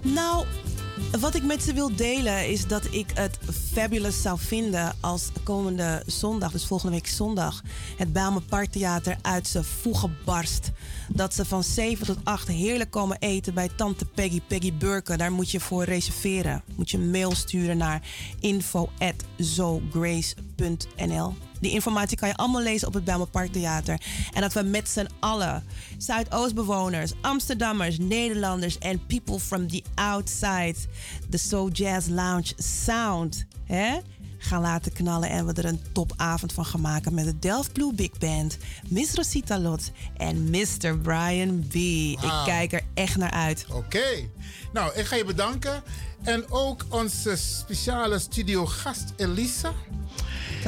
Nou, wat ik met ze wil delen is dat ik het fabulous zou vinden als komende zondag, dus volgende week zondag, het Bijlmer Parktheater uit zijn voegen barst. Dat ze van 7 tot 8 heerlijk komen eten bij Tante Peggy, Peggy Burken. Daar moet je voor reserveren. Moet je een mail sturen naar info@zograce.nl. Die informatie kan je allemaal lezen op het Bijlmer Parktheater. En dat we met z'n allen, Zuidoostbewoners, Amsterdammers, Nederlanders en people from the outside, de So Jazz Lounge sound, hè? gaan laten knallen en we er een topavond van gaan maken met de Delft Blue Big Band, Miss Rosita Lot en Mr. Brian B. Ik kijk er echt naar uit. Oké. Nou, ik ga je bedanken. En ook onze speciale studiogast Elisa.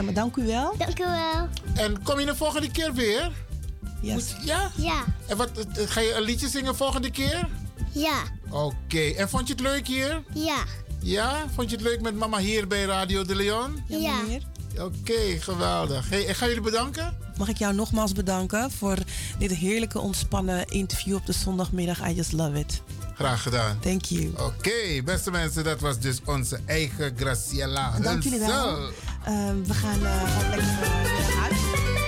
Maar dank u wel. Dank u wel. En kom je de volgende keer weer? Yes. ja? Ja. En wat, eh, ga je een liedje zingen volgende keer? Ja. Oké. En vond je het leuk hier? Ja. Ja? Vond je het leuk met mama hier bij Radio de Leon? Ja. Oké, geweldig. Hey, ik ga jullie bedanken. Mag ik jou nogmaals bedanken voor dit heerlijke ontspannen interview op de zondagmiddag. I just love it. Graag gedaan. Thank you. Oké, beste mensen, dat was dus onze eigen Graciela. Dank jullie wel. Ehm, we gaan gewoon lekker eh, naar huis.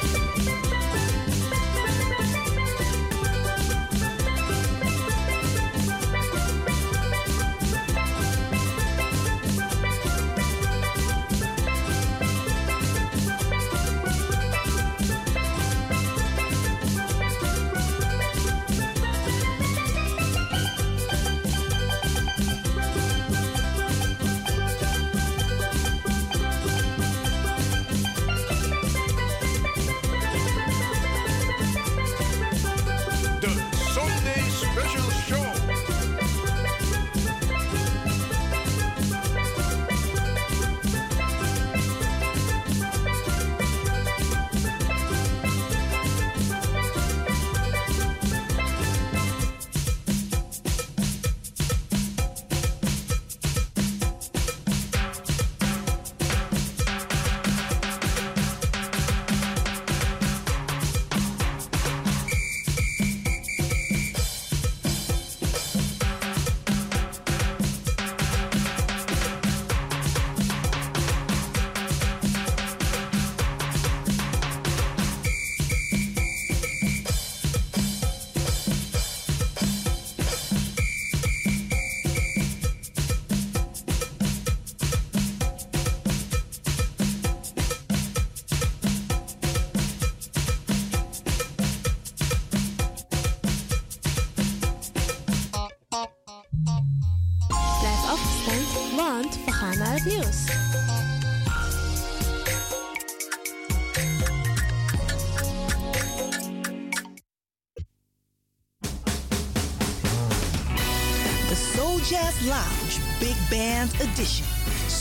Lounge Big Band Edition.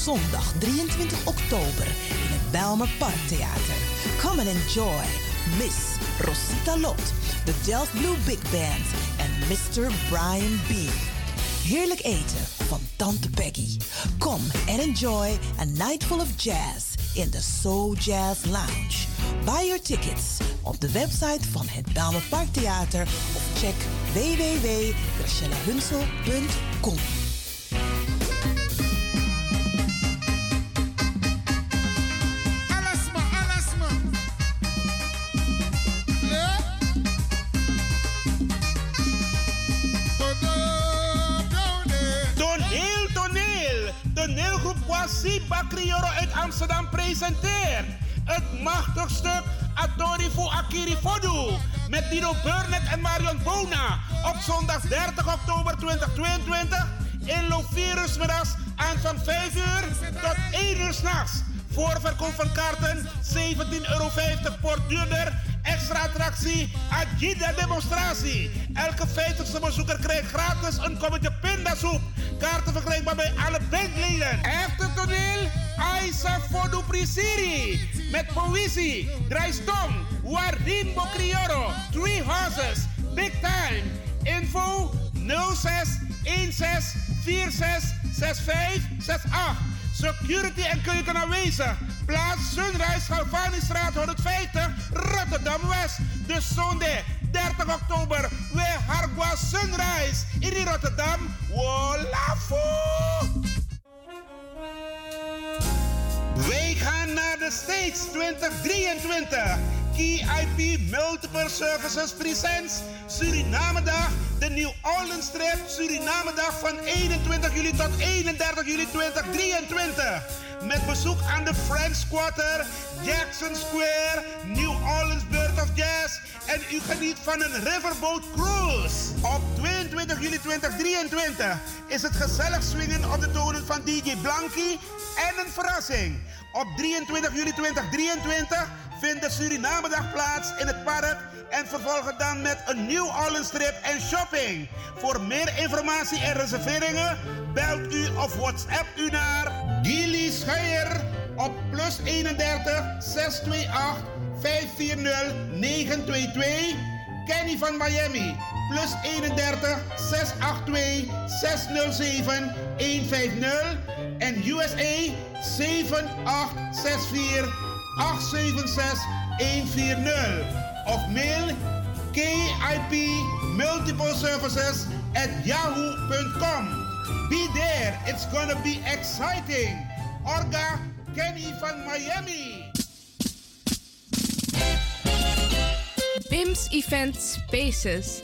Zondag 23 oktober in het Belmer Parktheater. Come and enjoy Miss Rosita Lot, de Delft Blue Big Band en Mr. Brian B. Heerlijk eten van Tante Peggy. Come and enjoy a night full of jazz in the Soul Jazz Lounge. Buy your tickets op de website van het Belmer Parktheater of check www.gracielahunsel.com. Met Dino Burnett en Marion Bona. Op zondag 30 oktober 2022. In Lovirus middags aan van 5 uur tot 1 uur s'nachts. Voorverkoop van kaarten 17,50 euro voor. Extra attractie, Agida demonstratie. Elke 50ste bezoeker krijgt gratis een kommetje pindasoep. Kaarten verkrijgbaar bij alle bandleden. Echte toneel, Aisa Fodu Prisiri. Met poëzie, Draistom, Wardimbo Crioro, Three Horses, Big Time. Info 06 16 46 65 68. Security en keuken aanwezig. Plaats Sunrise Galvanistraat 150, Rotterdam West. De zondag 30 oktober. We Hargwa Sunrise. In Rotterdam. Wolafu! Wij gaan naar de States 2023. KIP Multiple Services Presents Suriname Dag. De New Orleans Trip Suriname Dag van 21 juli tot 31 juli 2023. Met bezoek aan de French Quarter, Jackson Square, New Orleans Bird of Jazz. En u geniet van een riverboat cruise. Op 22 juli 2023 is het gezellig swingen op de tonen van DJ Blanky en een verrassing. Op 23 juli 2023 vindt de Surinamedag plaats in het park en vervolgen dan met een nieuw Orleans trip en shopping. Voor meer informatie en reserveringen belt u of WhatsApp u naar Gilly Scheier op plus 31 628 540 922. Kenny van Miami plus 31 682 607 150 en USA 7864 876 140 of mail KIP Multiple Services at yahoo.com. Be there, it's gonna be exciting. Orga Kenny van Miami. BIMS Event Spaces.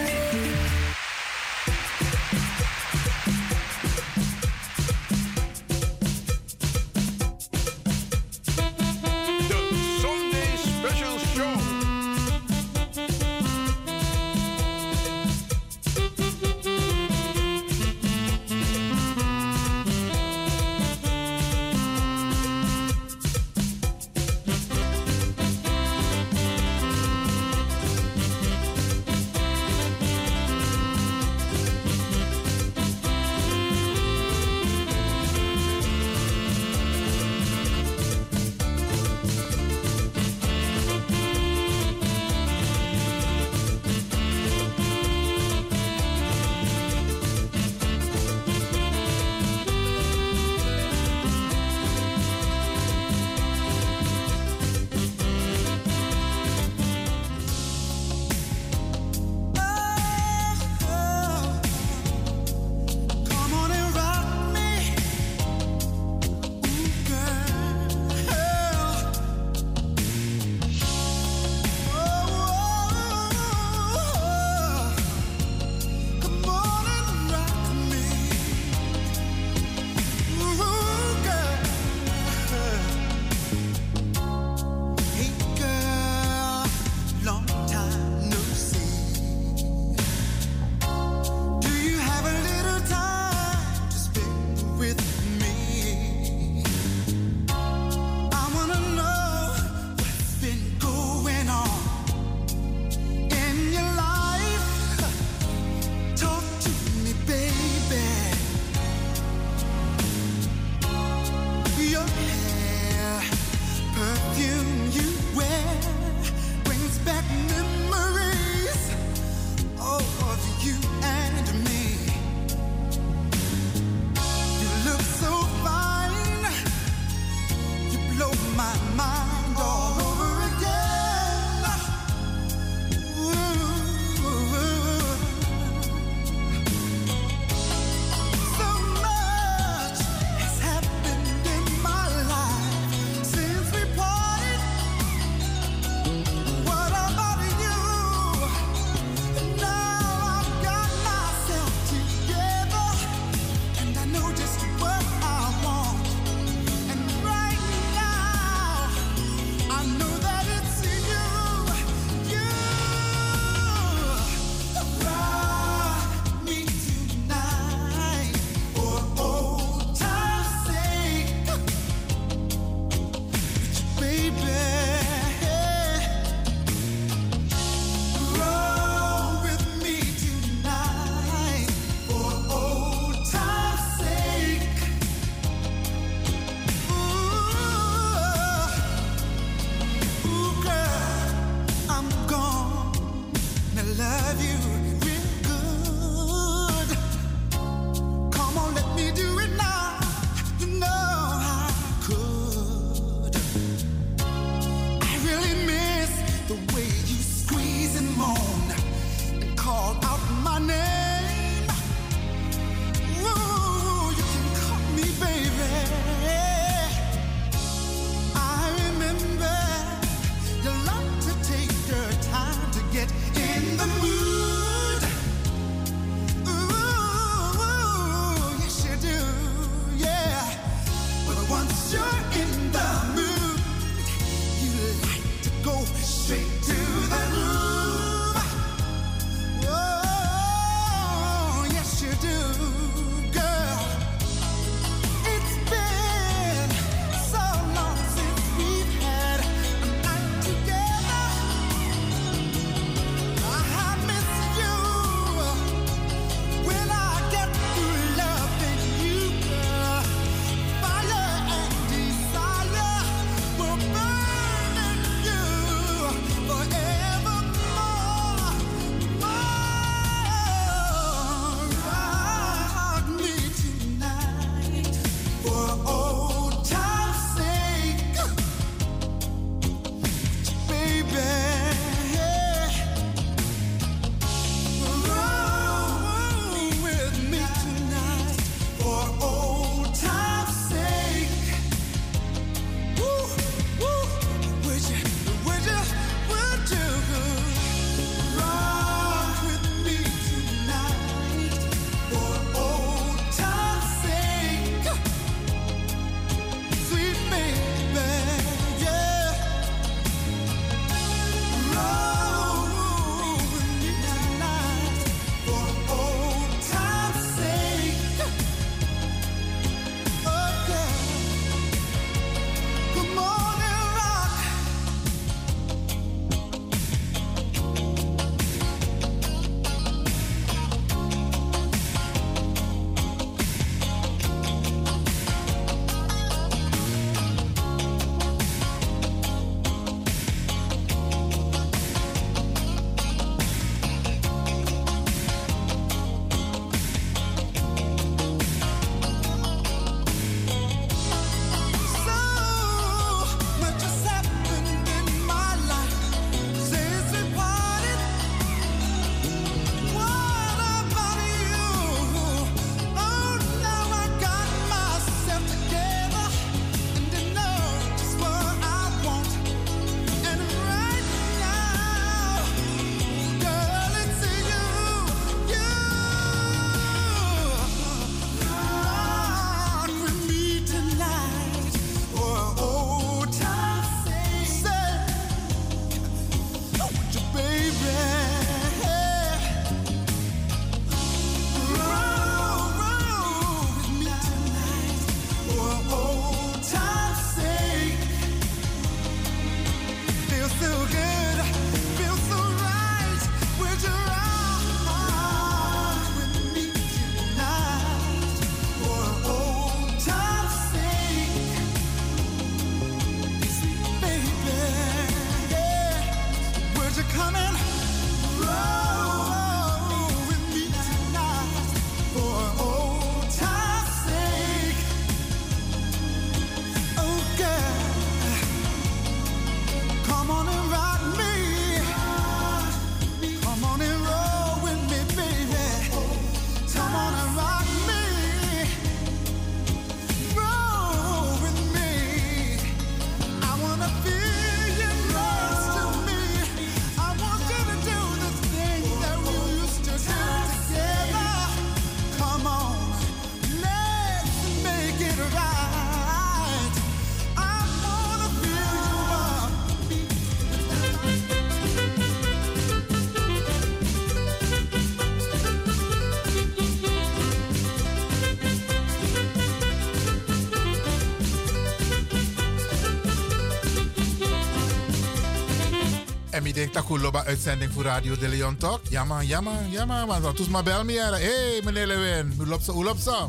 meeting takuloba uitzending voor Radio de Leon Talk. Jammer, jammer, ja man, ja man. Want toen maar bel me Hé, hey, meneer Lewin, hoe loopt ze, hoe loopt ze?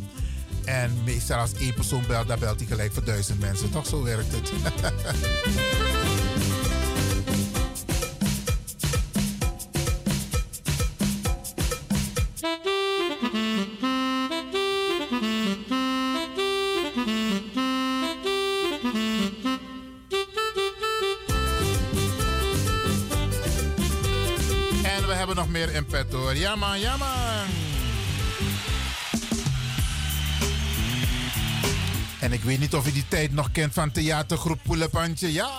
En meestal als één persoon belt, dan belt hij gelijk voor duizend mensen. Toch zo werkt het. ja man. En ik weet niet of je die tijd nog kent van theatergroep Poelepantje. Ja,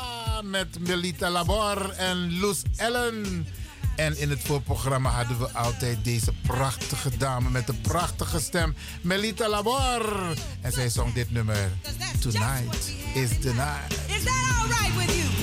met Melita Labor en Loes Ellen. En in het voorprogramma hadden we altijd deze prachtige dame met een prachtige stem, Melita Labor. En zij zong dit nummer. Tonight is the night. Is that alright with you?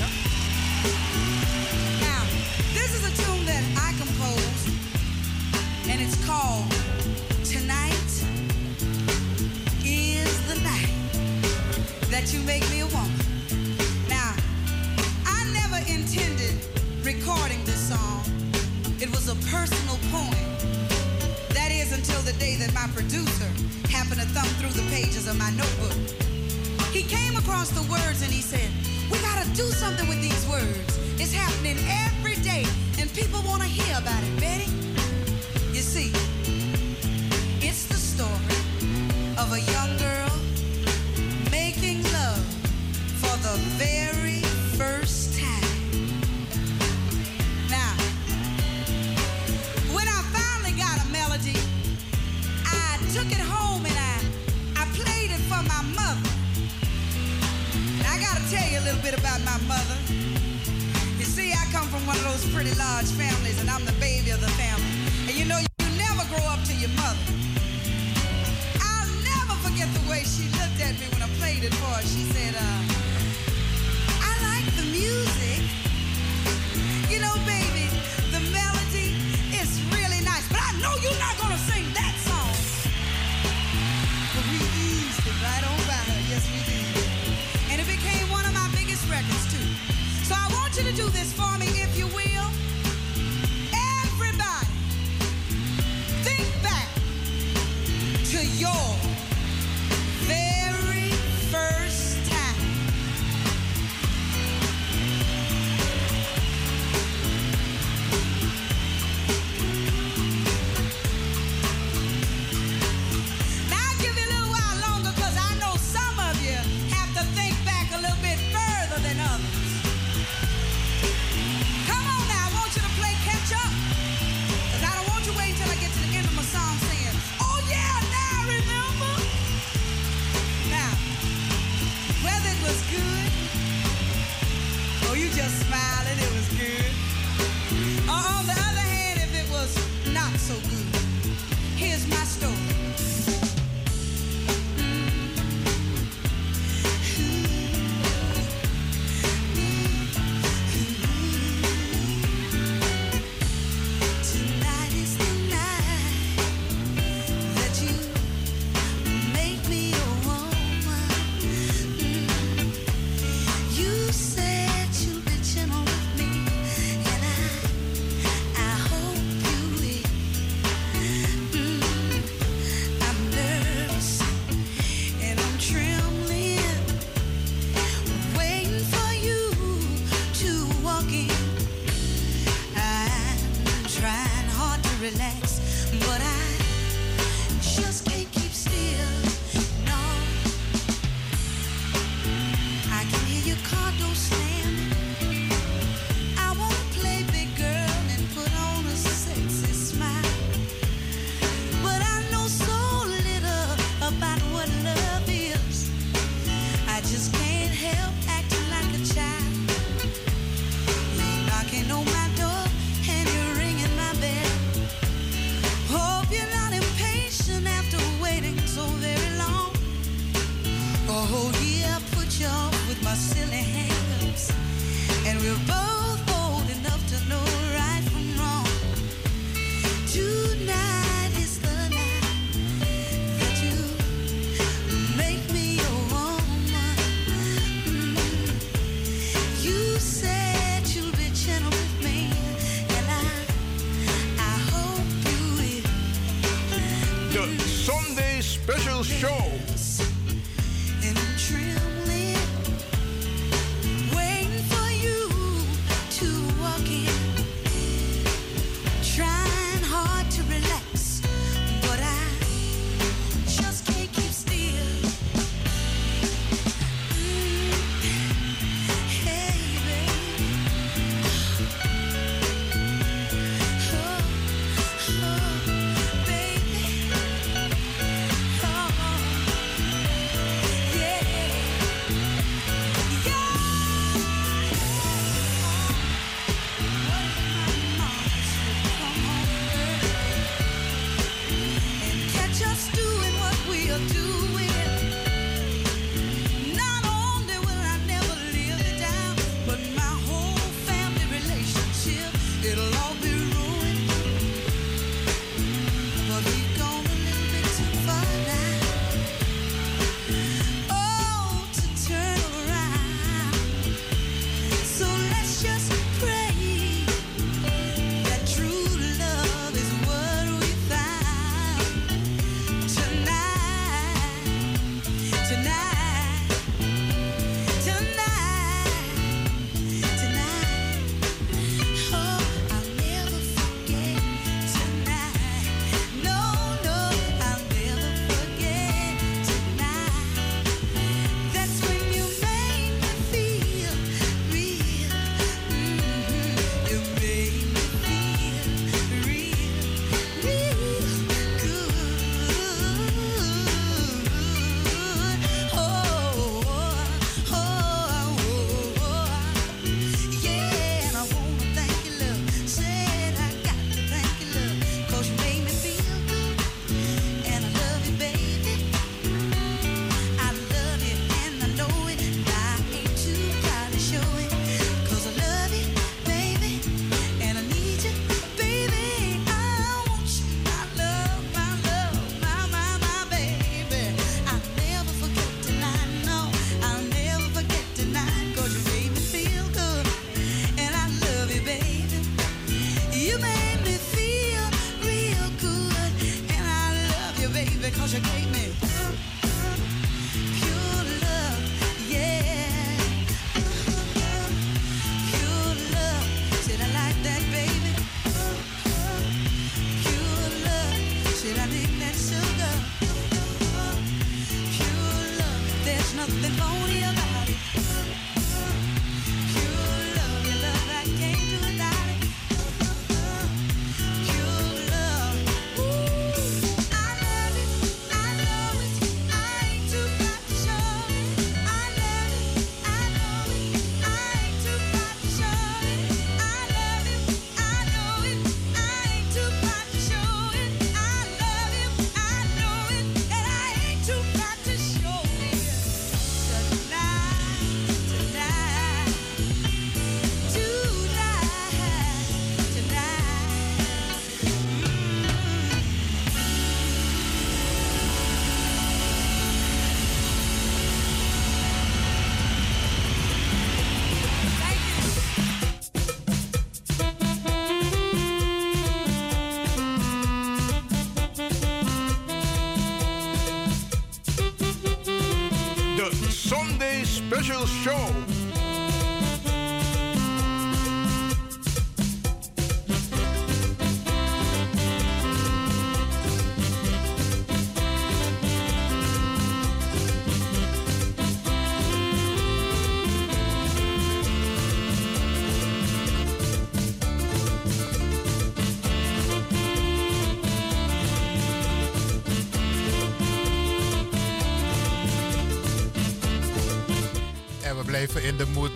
special show.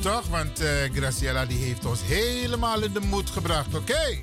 Want uh, Graciela die heeft ons helemaal in de moed gebracht, oké?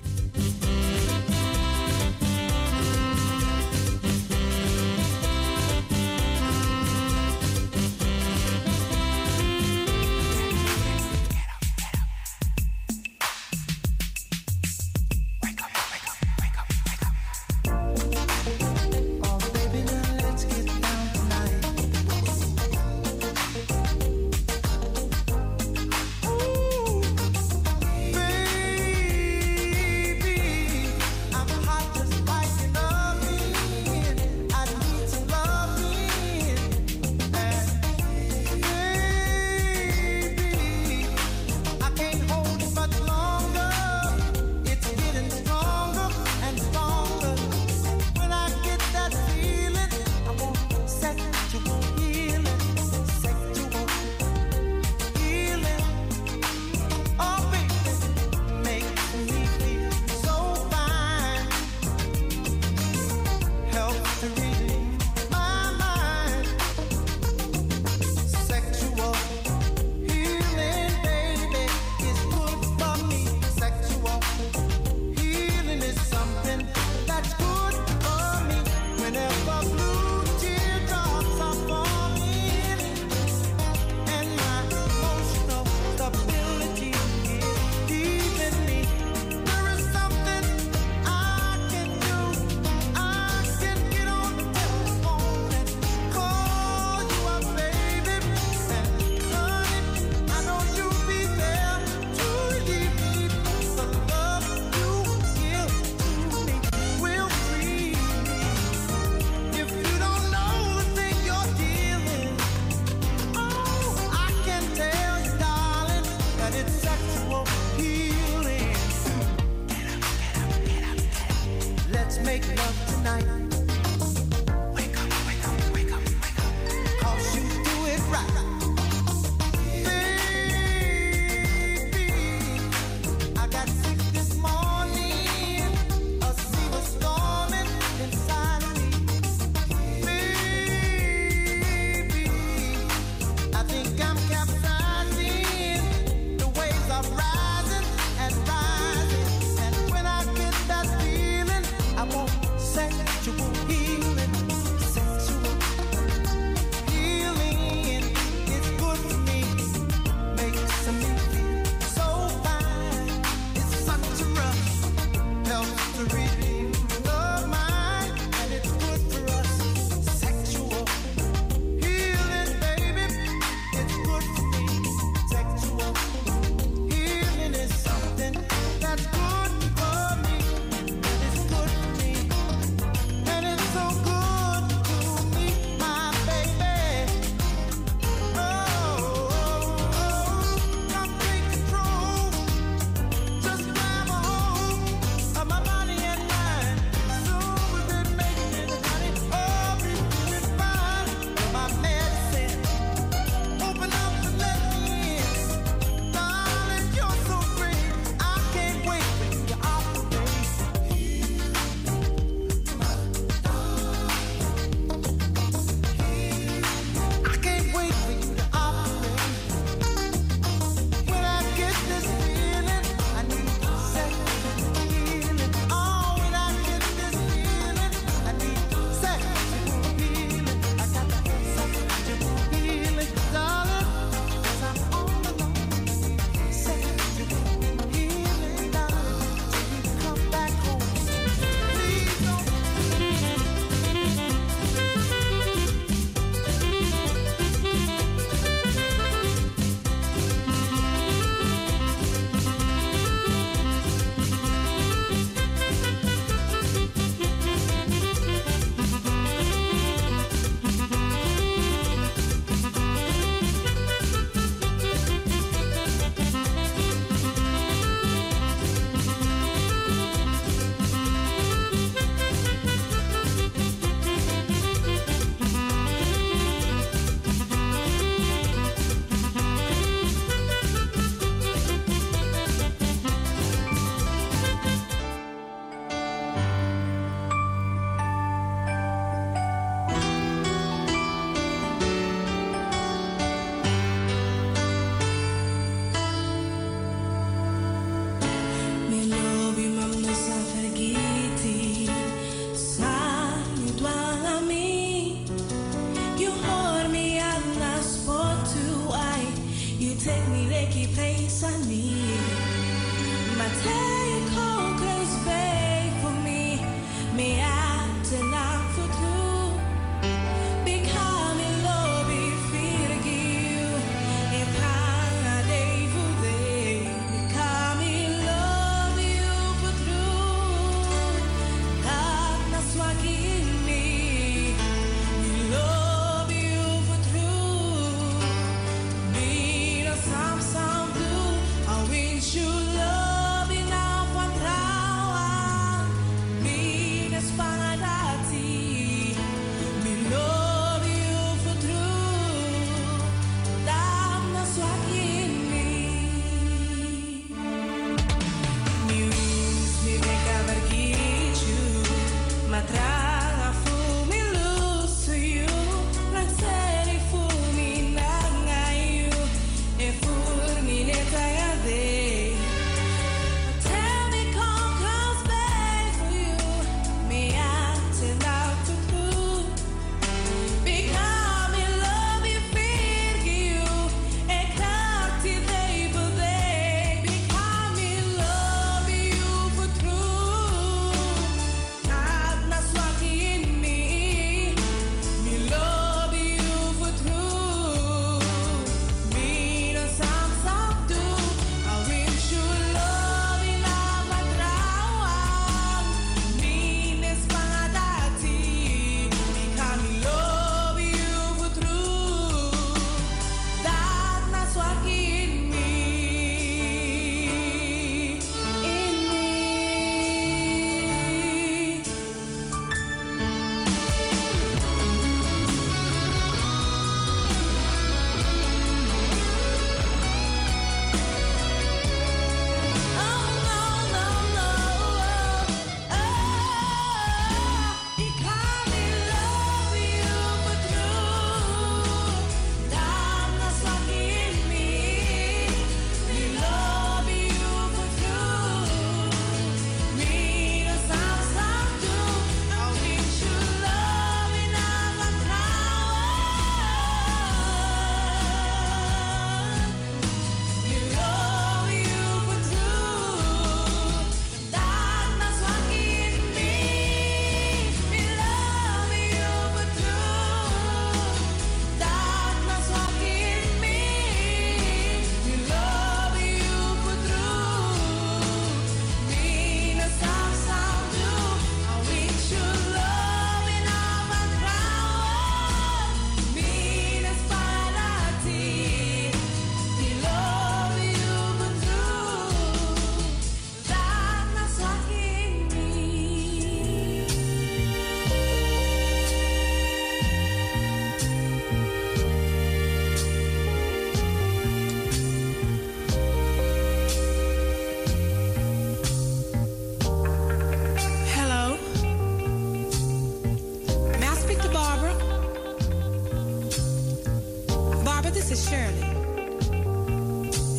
Barbara, this is Shirley.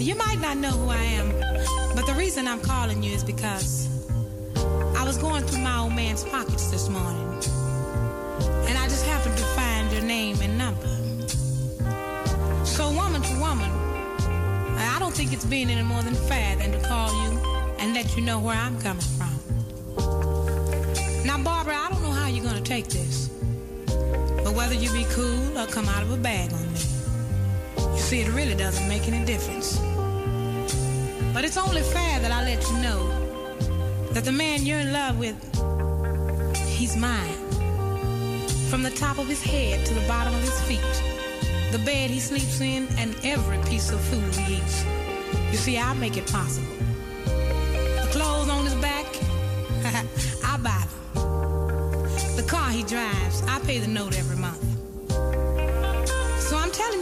You might not know who I am, but the reason I'm calling you is because I was going through my old man's pockets this morning, and I just happened to find your name and number. So, woman to woman, I don't think it's being any more than fair than to call you and let you know where I'm coming from. Now, Barbara, I don't know how you're going to take this, but whether you be cool or come out of a bag on me, see, it really doesn't make any difference. But it's only fair that I let you know that the man you're in love with, he's mine. From the top of his head to the bottom of his feet, the bed he sleeps in, and every piece of food he eats. You see, I make it possible. The clothes on his back, I buy them. The car he drives, I pay the note every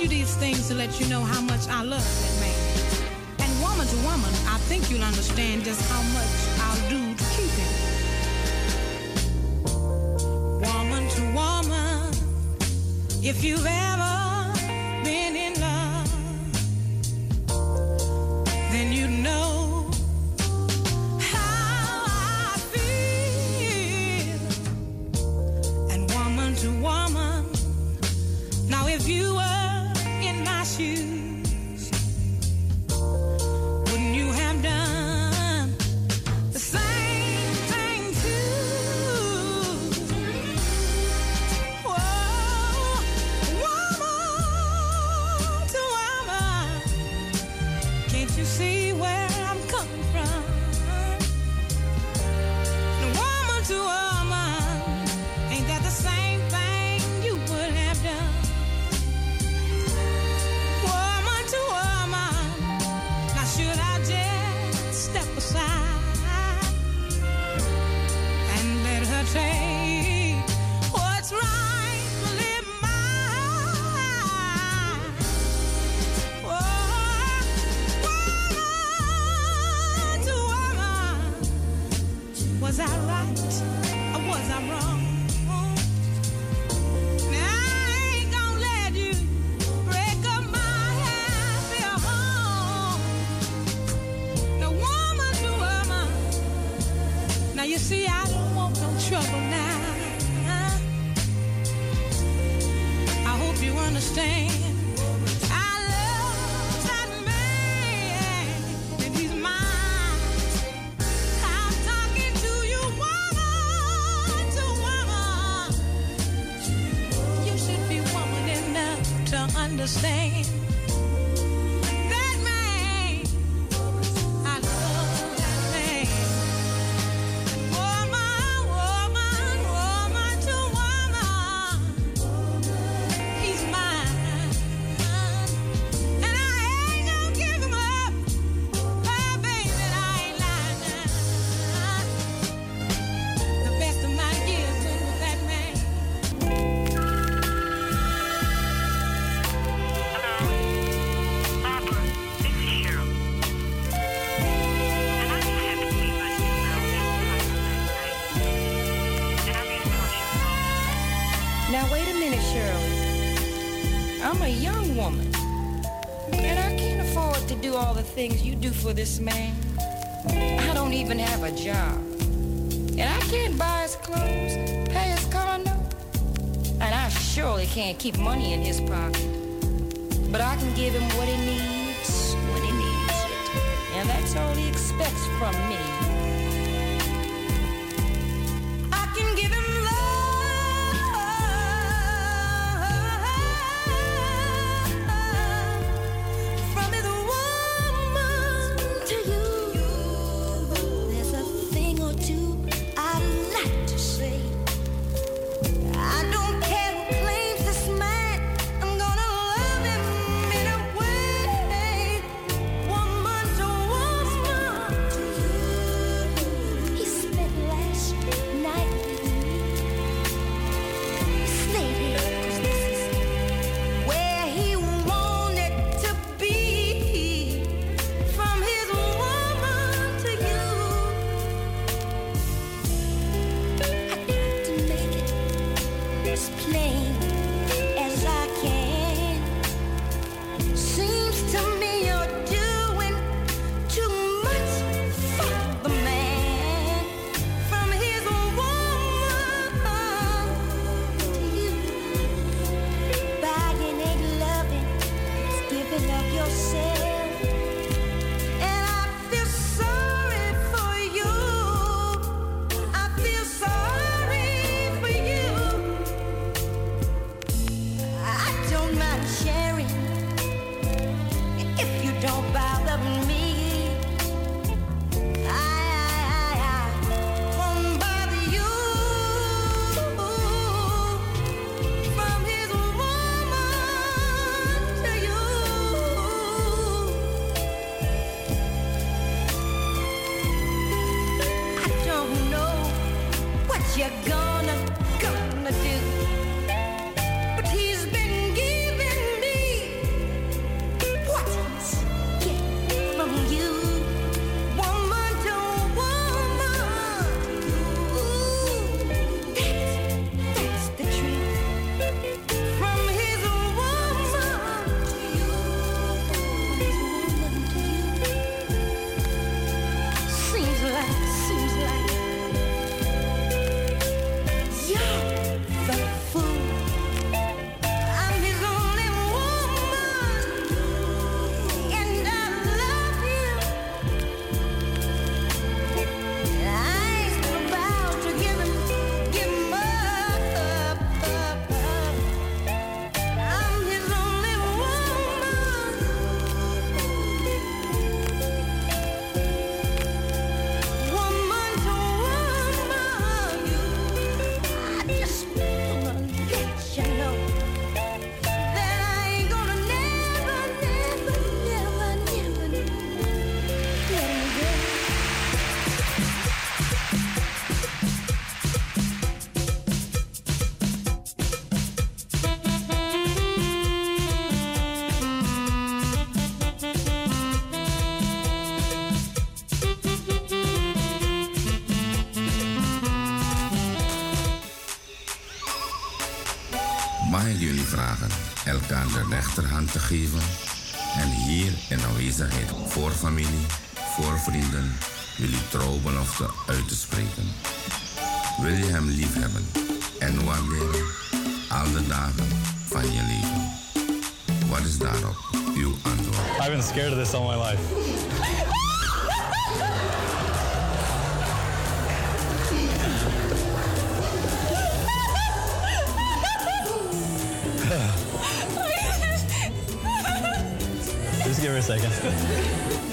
you these things to let you know how much I love that man. And woman to woman, I think you'll understand just how much I'll do to keep him. Woman to woman, if you've ever for this man. Te geven en hier in aanwezigheid voor familie, voor vrienden, jullie trouwbelofte uit te spreken. Wil je hem liefhebben en waarderen al de dagen van je leven? Wat is daarop uw antwoord? I've been scared of this all my life. A second.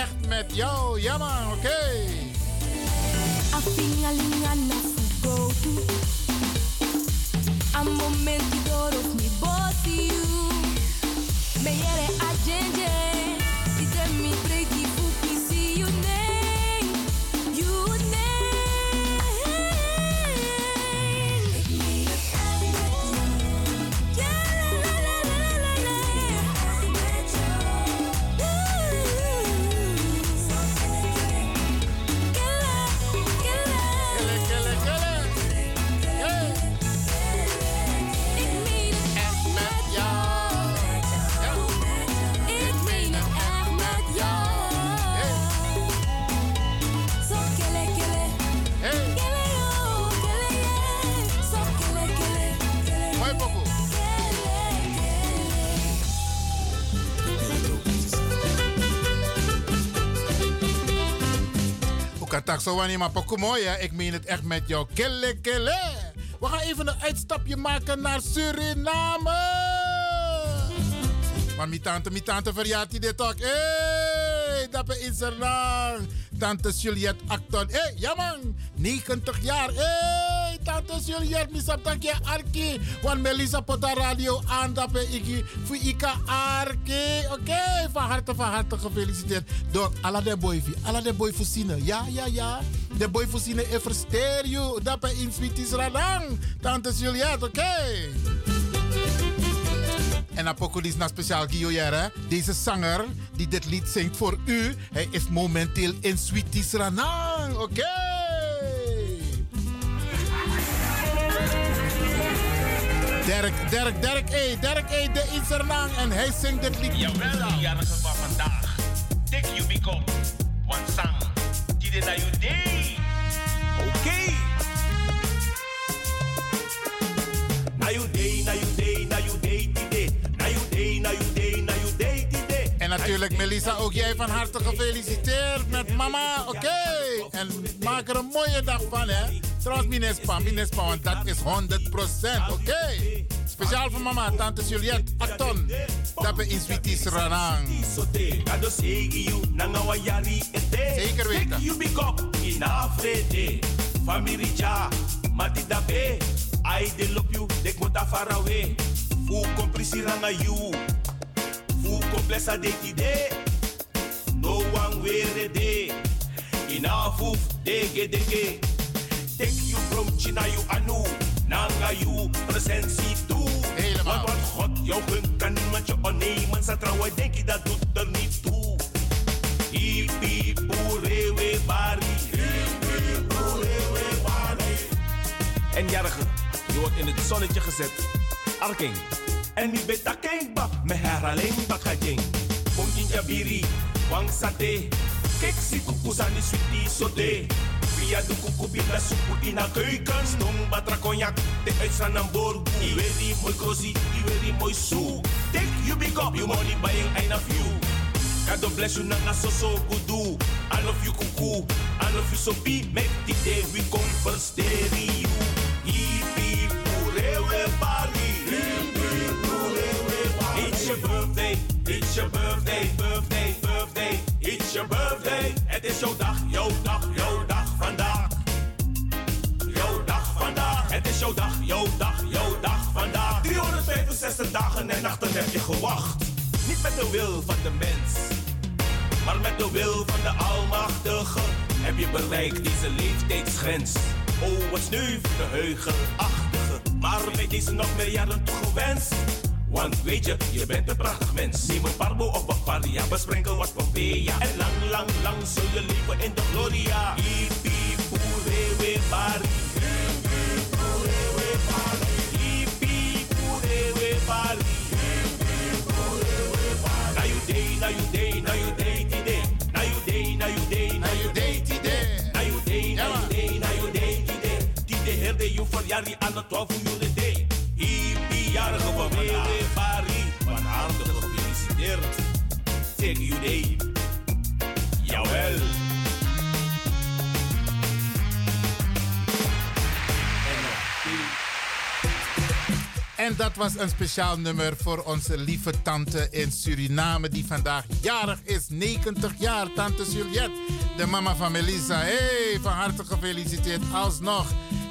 Echt met jou. Ja man, oké. Fugo A momento mi bossy you Me yere a Ukatak zo wanneer maar pokoe mooi. Ik meen het echt met jou. Kille kille. We gaan even een uitstapje maken naar Suriname. Maar mijn tante, mijn tante verjaart die dit ook. Hé, hey, dat is Instagram. Tante Juliette Acton. Hé, hey, ja man. 90 jaar. Hé, hey, tante Juliette. Misap takje arki. Want Melissa pota radio ben ik voor Ika arki. Oké, van harte, van harte gefeliciteerd. Door alle de boy. Alle de boy voorzien. Ja, ja, ja. De boy voorzien. Ik versteer je. Dat in Sweeties Radang. Tante Juliette, oké. En Apocolis na speciaal Jere. Deze zanger die dit lied zingt voor u. Hij is momenteel in Sweeties Ranang. Oké. Dirk, Dirk, Dirk E. Dirk E. de Isernang. En hij zingt dit lied. Jawel, jarige van vandaag. Want sang. Die dit naar je day. Oké. Na you day, na you day, na you day, die day. Na you day, na you day, na you day, die day. En natuurlijk Melissa, ook jij van harte gefeliciteerd met mama. Oké. En maak er een mooie dag van, hè. Trouwens, Minespa, Minespa, want dat is 100%. Oké. Speciaal voor mama, tante Juliette, Acton. Dat we in Sweeties Ranang. Zeker weten. Ja, mati dabe. I de lop you, dek mota far away. Fu komprisi ranga you. Fu komplesa de tide. No one wear de. Ina fuf dege. Take you from China you anu. Nanga you presentie toe. Want wat God jou gunt kan niemand je onnemen. Sa trouwen denk je dat doet er niet toe. Hippie boerewe bari. Hippie boerewe bari. En jarige, je wordt in het zonnetje gezet. Arking. En die beta ba, me herhaling bakajing. Pongin jabiri, wang sate. Kijk si kukusani sweetie sote. Via de kukubila soep in de keuken. Stong batra cognac, de uitstraat naar borgo. Iweri mooi kosi, iweri mooi soe. Take you big up, you money buying I of you. God bless you nanga so so do. I love you kuku, I love you so be. Make the day we come first you. Hippie purewe bari. Hippie purewe. It's your birthday, it's your birthday, birthday, birthday. It's your birthday. Het is jouw dag, jouw dag, en nachten heb je gewacht. Niet met de wil van de mens, maar met de wil van de Almachtige. Heb je bereikt deze leeftijdsgrens. Oh, wat sneu voor. Maar met deze nog meer jaren toegewenst. Want weet je, je bent een prachtig mens. Neem een parbo of een paria, besprenkel wat Pompeia. En lang, lang, lang zul je leven in de gloria. Hippie, boerewe, bari. Hippie, boerewe, bari. Hippie, boerewe, bari. Day, now you day, now you day, today. Now you day, now you day, now you day, today. Now you day, now you day, now herde you voor jari aan de 12 uur day. Hippie, jarige van Wewe, Bari. Van you. En dat was een speciaal nummer voor onze lieve tante in Suriname, die vandaag jarig is. 90 jaar, tante Juliette, de mama van Melissa. Hey, van harte gefeliciteerd alsnog.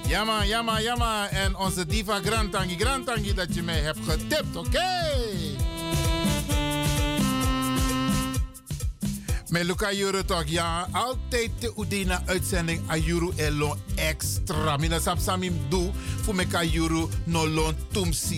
Jamma, jamma, jamma. En onze diva Grantangi, Grantangi, dat je mij hebt getipt, oké? Met Luca Juro toch, ja. Altijd de Udina uitzending Ayuru Elo extra. Mina sap samim doe voor Ayuru no loon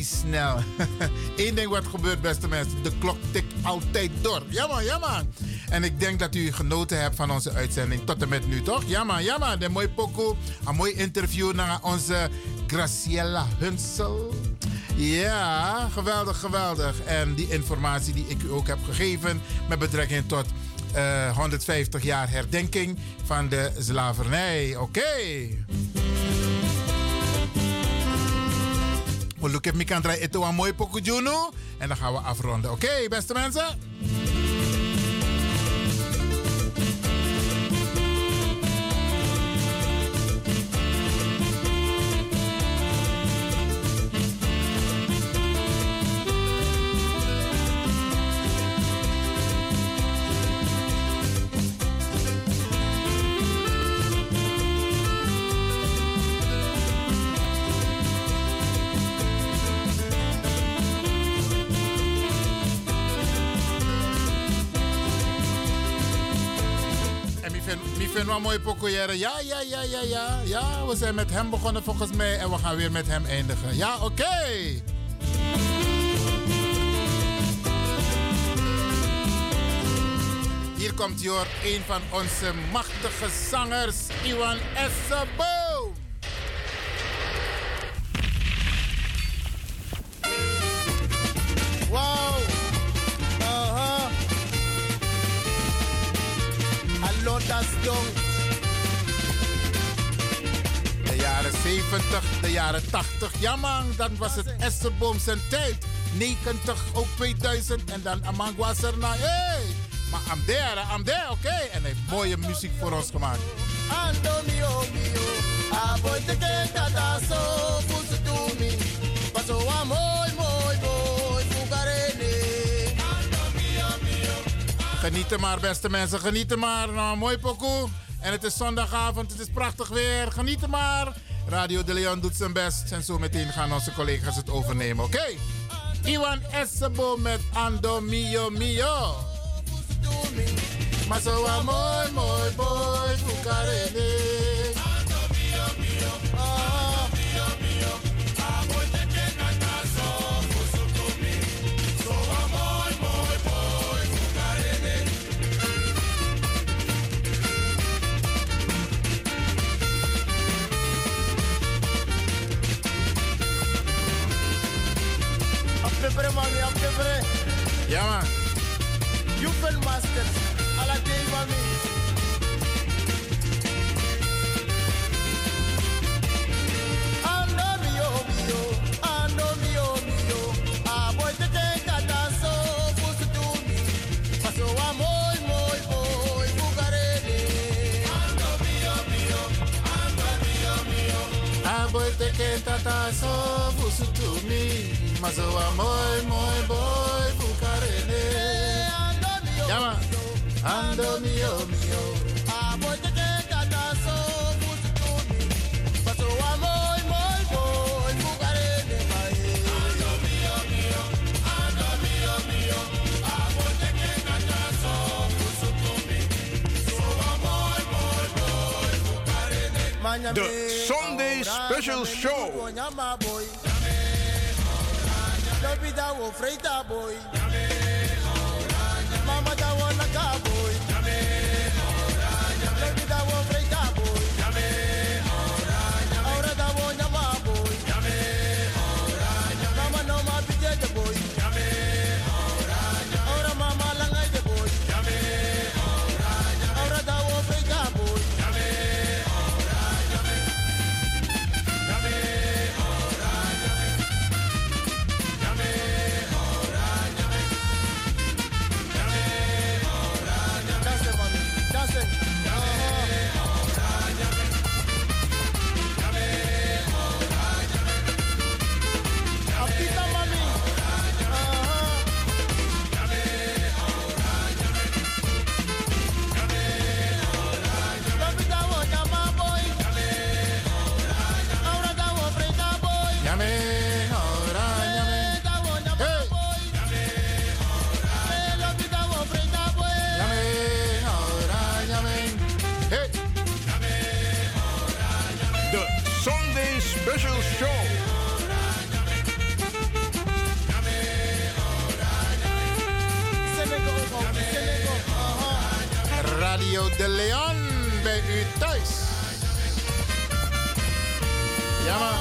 snel. Eén ding wat gebeurt, beste mensen. De klok tikt altijd door. Ja man, ja man. En ik denk dat u genoten hebt van onze uitzending tot en met nu, toch? Ja man, ja man. De mooi pokoe. Een mooi interview naar onze Graciela Hunsel. Ja, geweldig, geweldig. En die informatie die ik u ook heb gegeven met betrekking tot eh, 150 jaar herdenking van de slavernij. Oké. We look at me ito een. En dan gaan we afronden. Oké, beste mensen? mooie pokoeëren. Ja, ja, ja, ja, ja. Ja, we zijn met hem begonnen volgens mij en we gaan weer met hem eindigen. Ja, oké. Hier komt hier een van onze machtige zangers, Iwan Essebo. 70, de jaren 80, ja man, dan was het Esseboom zijn tijd. 90, ook 2000 en dan Amang was er hey. Maar I'm there, I'm there, oké. En hij heeft mooie muziek voor ons gemaakt. Ando mio te tata so fusu tu mi. Paso. Genieten maar, beste mensen, genieten maar. Nou, mooi pokoe. En het is zondagavond, het is prachtig weer. Genieten maar. Radio de Leon doet zijn best. En zo meteen gaan onze collega's het overnemen, oké? Iwan Essebo met Ando Mio Mio. Maar zo mooi, mooi boy, fukarene. Mami, apepere. Ja man. Jufel Masters, ala day. Ando mio mio, ando mio mio. A boy te te kataso, fusu tu mi. Paso a moi moi moi, bugarele. Ando mio mio, ando mio mio. Aboy te kentata so fusutumi. Mazo a mooi, mooi boy, fukarene. Ja man. Ando Mio Mio. A boy te te kataso, fusu tu mi. Paso a moi moi moi, bugarele mai. Ando mio mio, ando mio mio. A boy te te kataso, fusu tu mi. So a moi moi moi, bugarele. The Sunday Special Show. Boy. Lobi da wo freita boy. Radio de Leon bij u thuis. Ja man.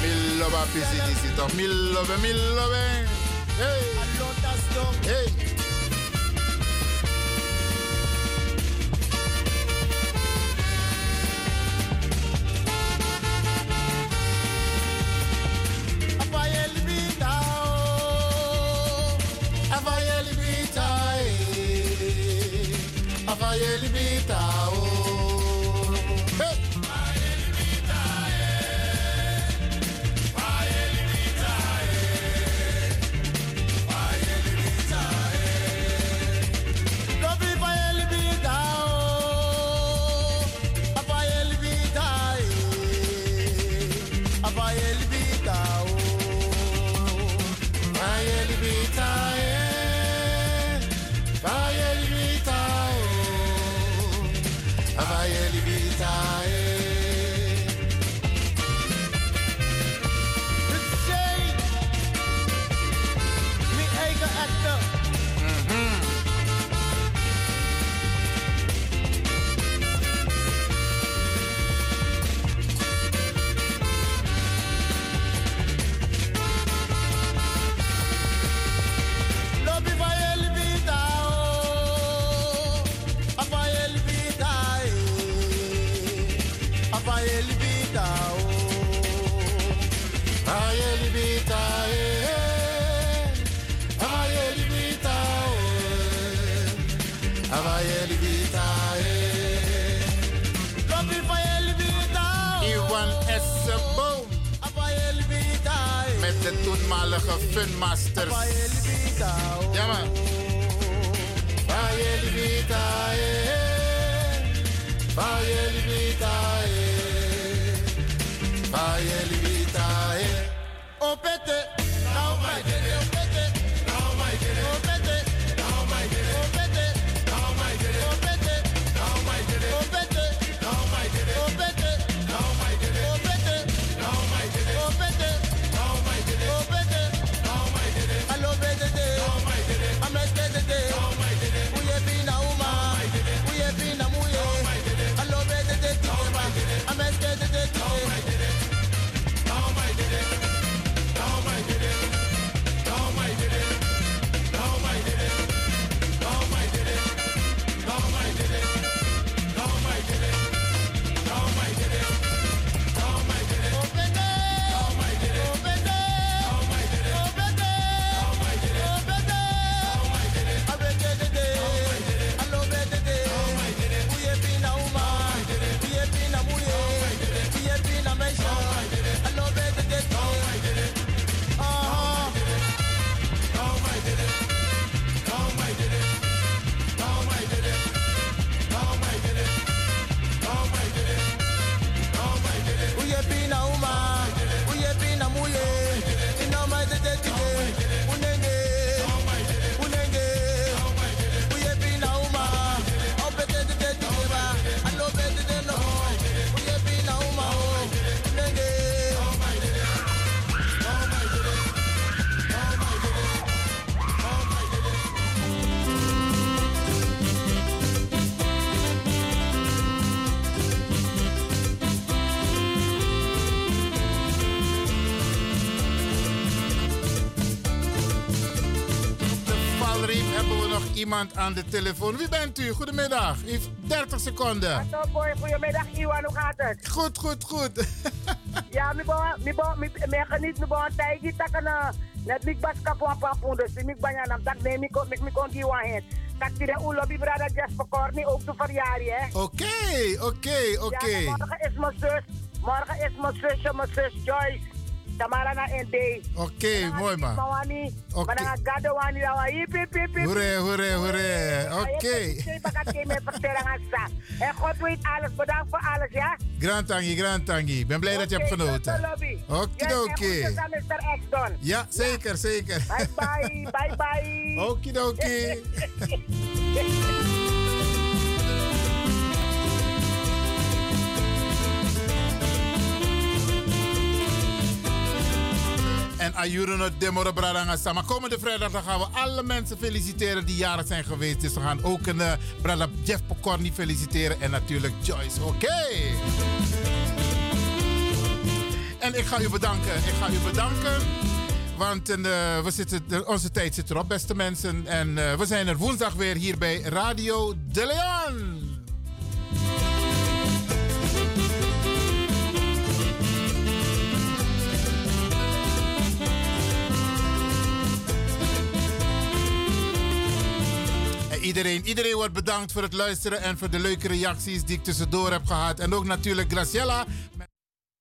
Miloba pisi disi toch. Hey. Hey. iemand aan de telefoon. Wie bent u? Goedemiddag. U heeft 30 seconden. Boy. Goedemiddag, Iwan. Hoe gaat het? Goed, goed, goed. ja, ik ben niet een tijdje takken. Eh, net niet pas kapot papoen, dus ik ben aan het neem ik ook, ik kon die wagen. Dat je de oelo bij brada Jas Korni ook te verjaardag. Oké, oké, oké. Morgen is mijn zus, morgen is mijn zusje, mijn zus Joyce. Tamara na ND. Oké, mooi man. Okay. Mana gado wani lawa ipi jou. ipi. Hore hore Oké. Okay. Ik pak het mee vertellen aan sa. En God weet alles. Bedankt voor alles ja. Grand tangi, grand tangi. Ben blij dat je hebt genoten. Oké oké. Ja, zeker, zeker. Bye bye, bye bye. Oké oké. Ayuruno Demoro Bradanga Sama. Komende vrijdag dan gaan we alle mensen feliciteren die jarig zijn geweest. Dus we gaan ook een uh, Brada Jeff Pokorni feliciteren. En natuurlijk Joyce. Oké. En ik ga u bedanken. Ik ga u bedanken. Want eh, we zitten, de- onze tijd zit erop, beste mensen. En eh, we zijn er woensdag weer hier bij Radio De Leon. Iedereen, iedereen wordt bedankt voor het luisteren en voor de leuke reacties die ik tussendoor heb gehad. En ook natuurlijk Graciela.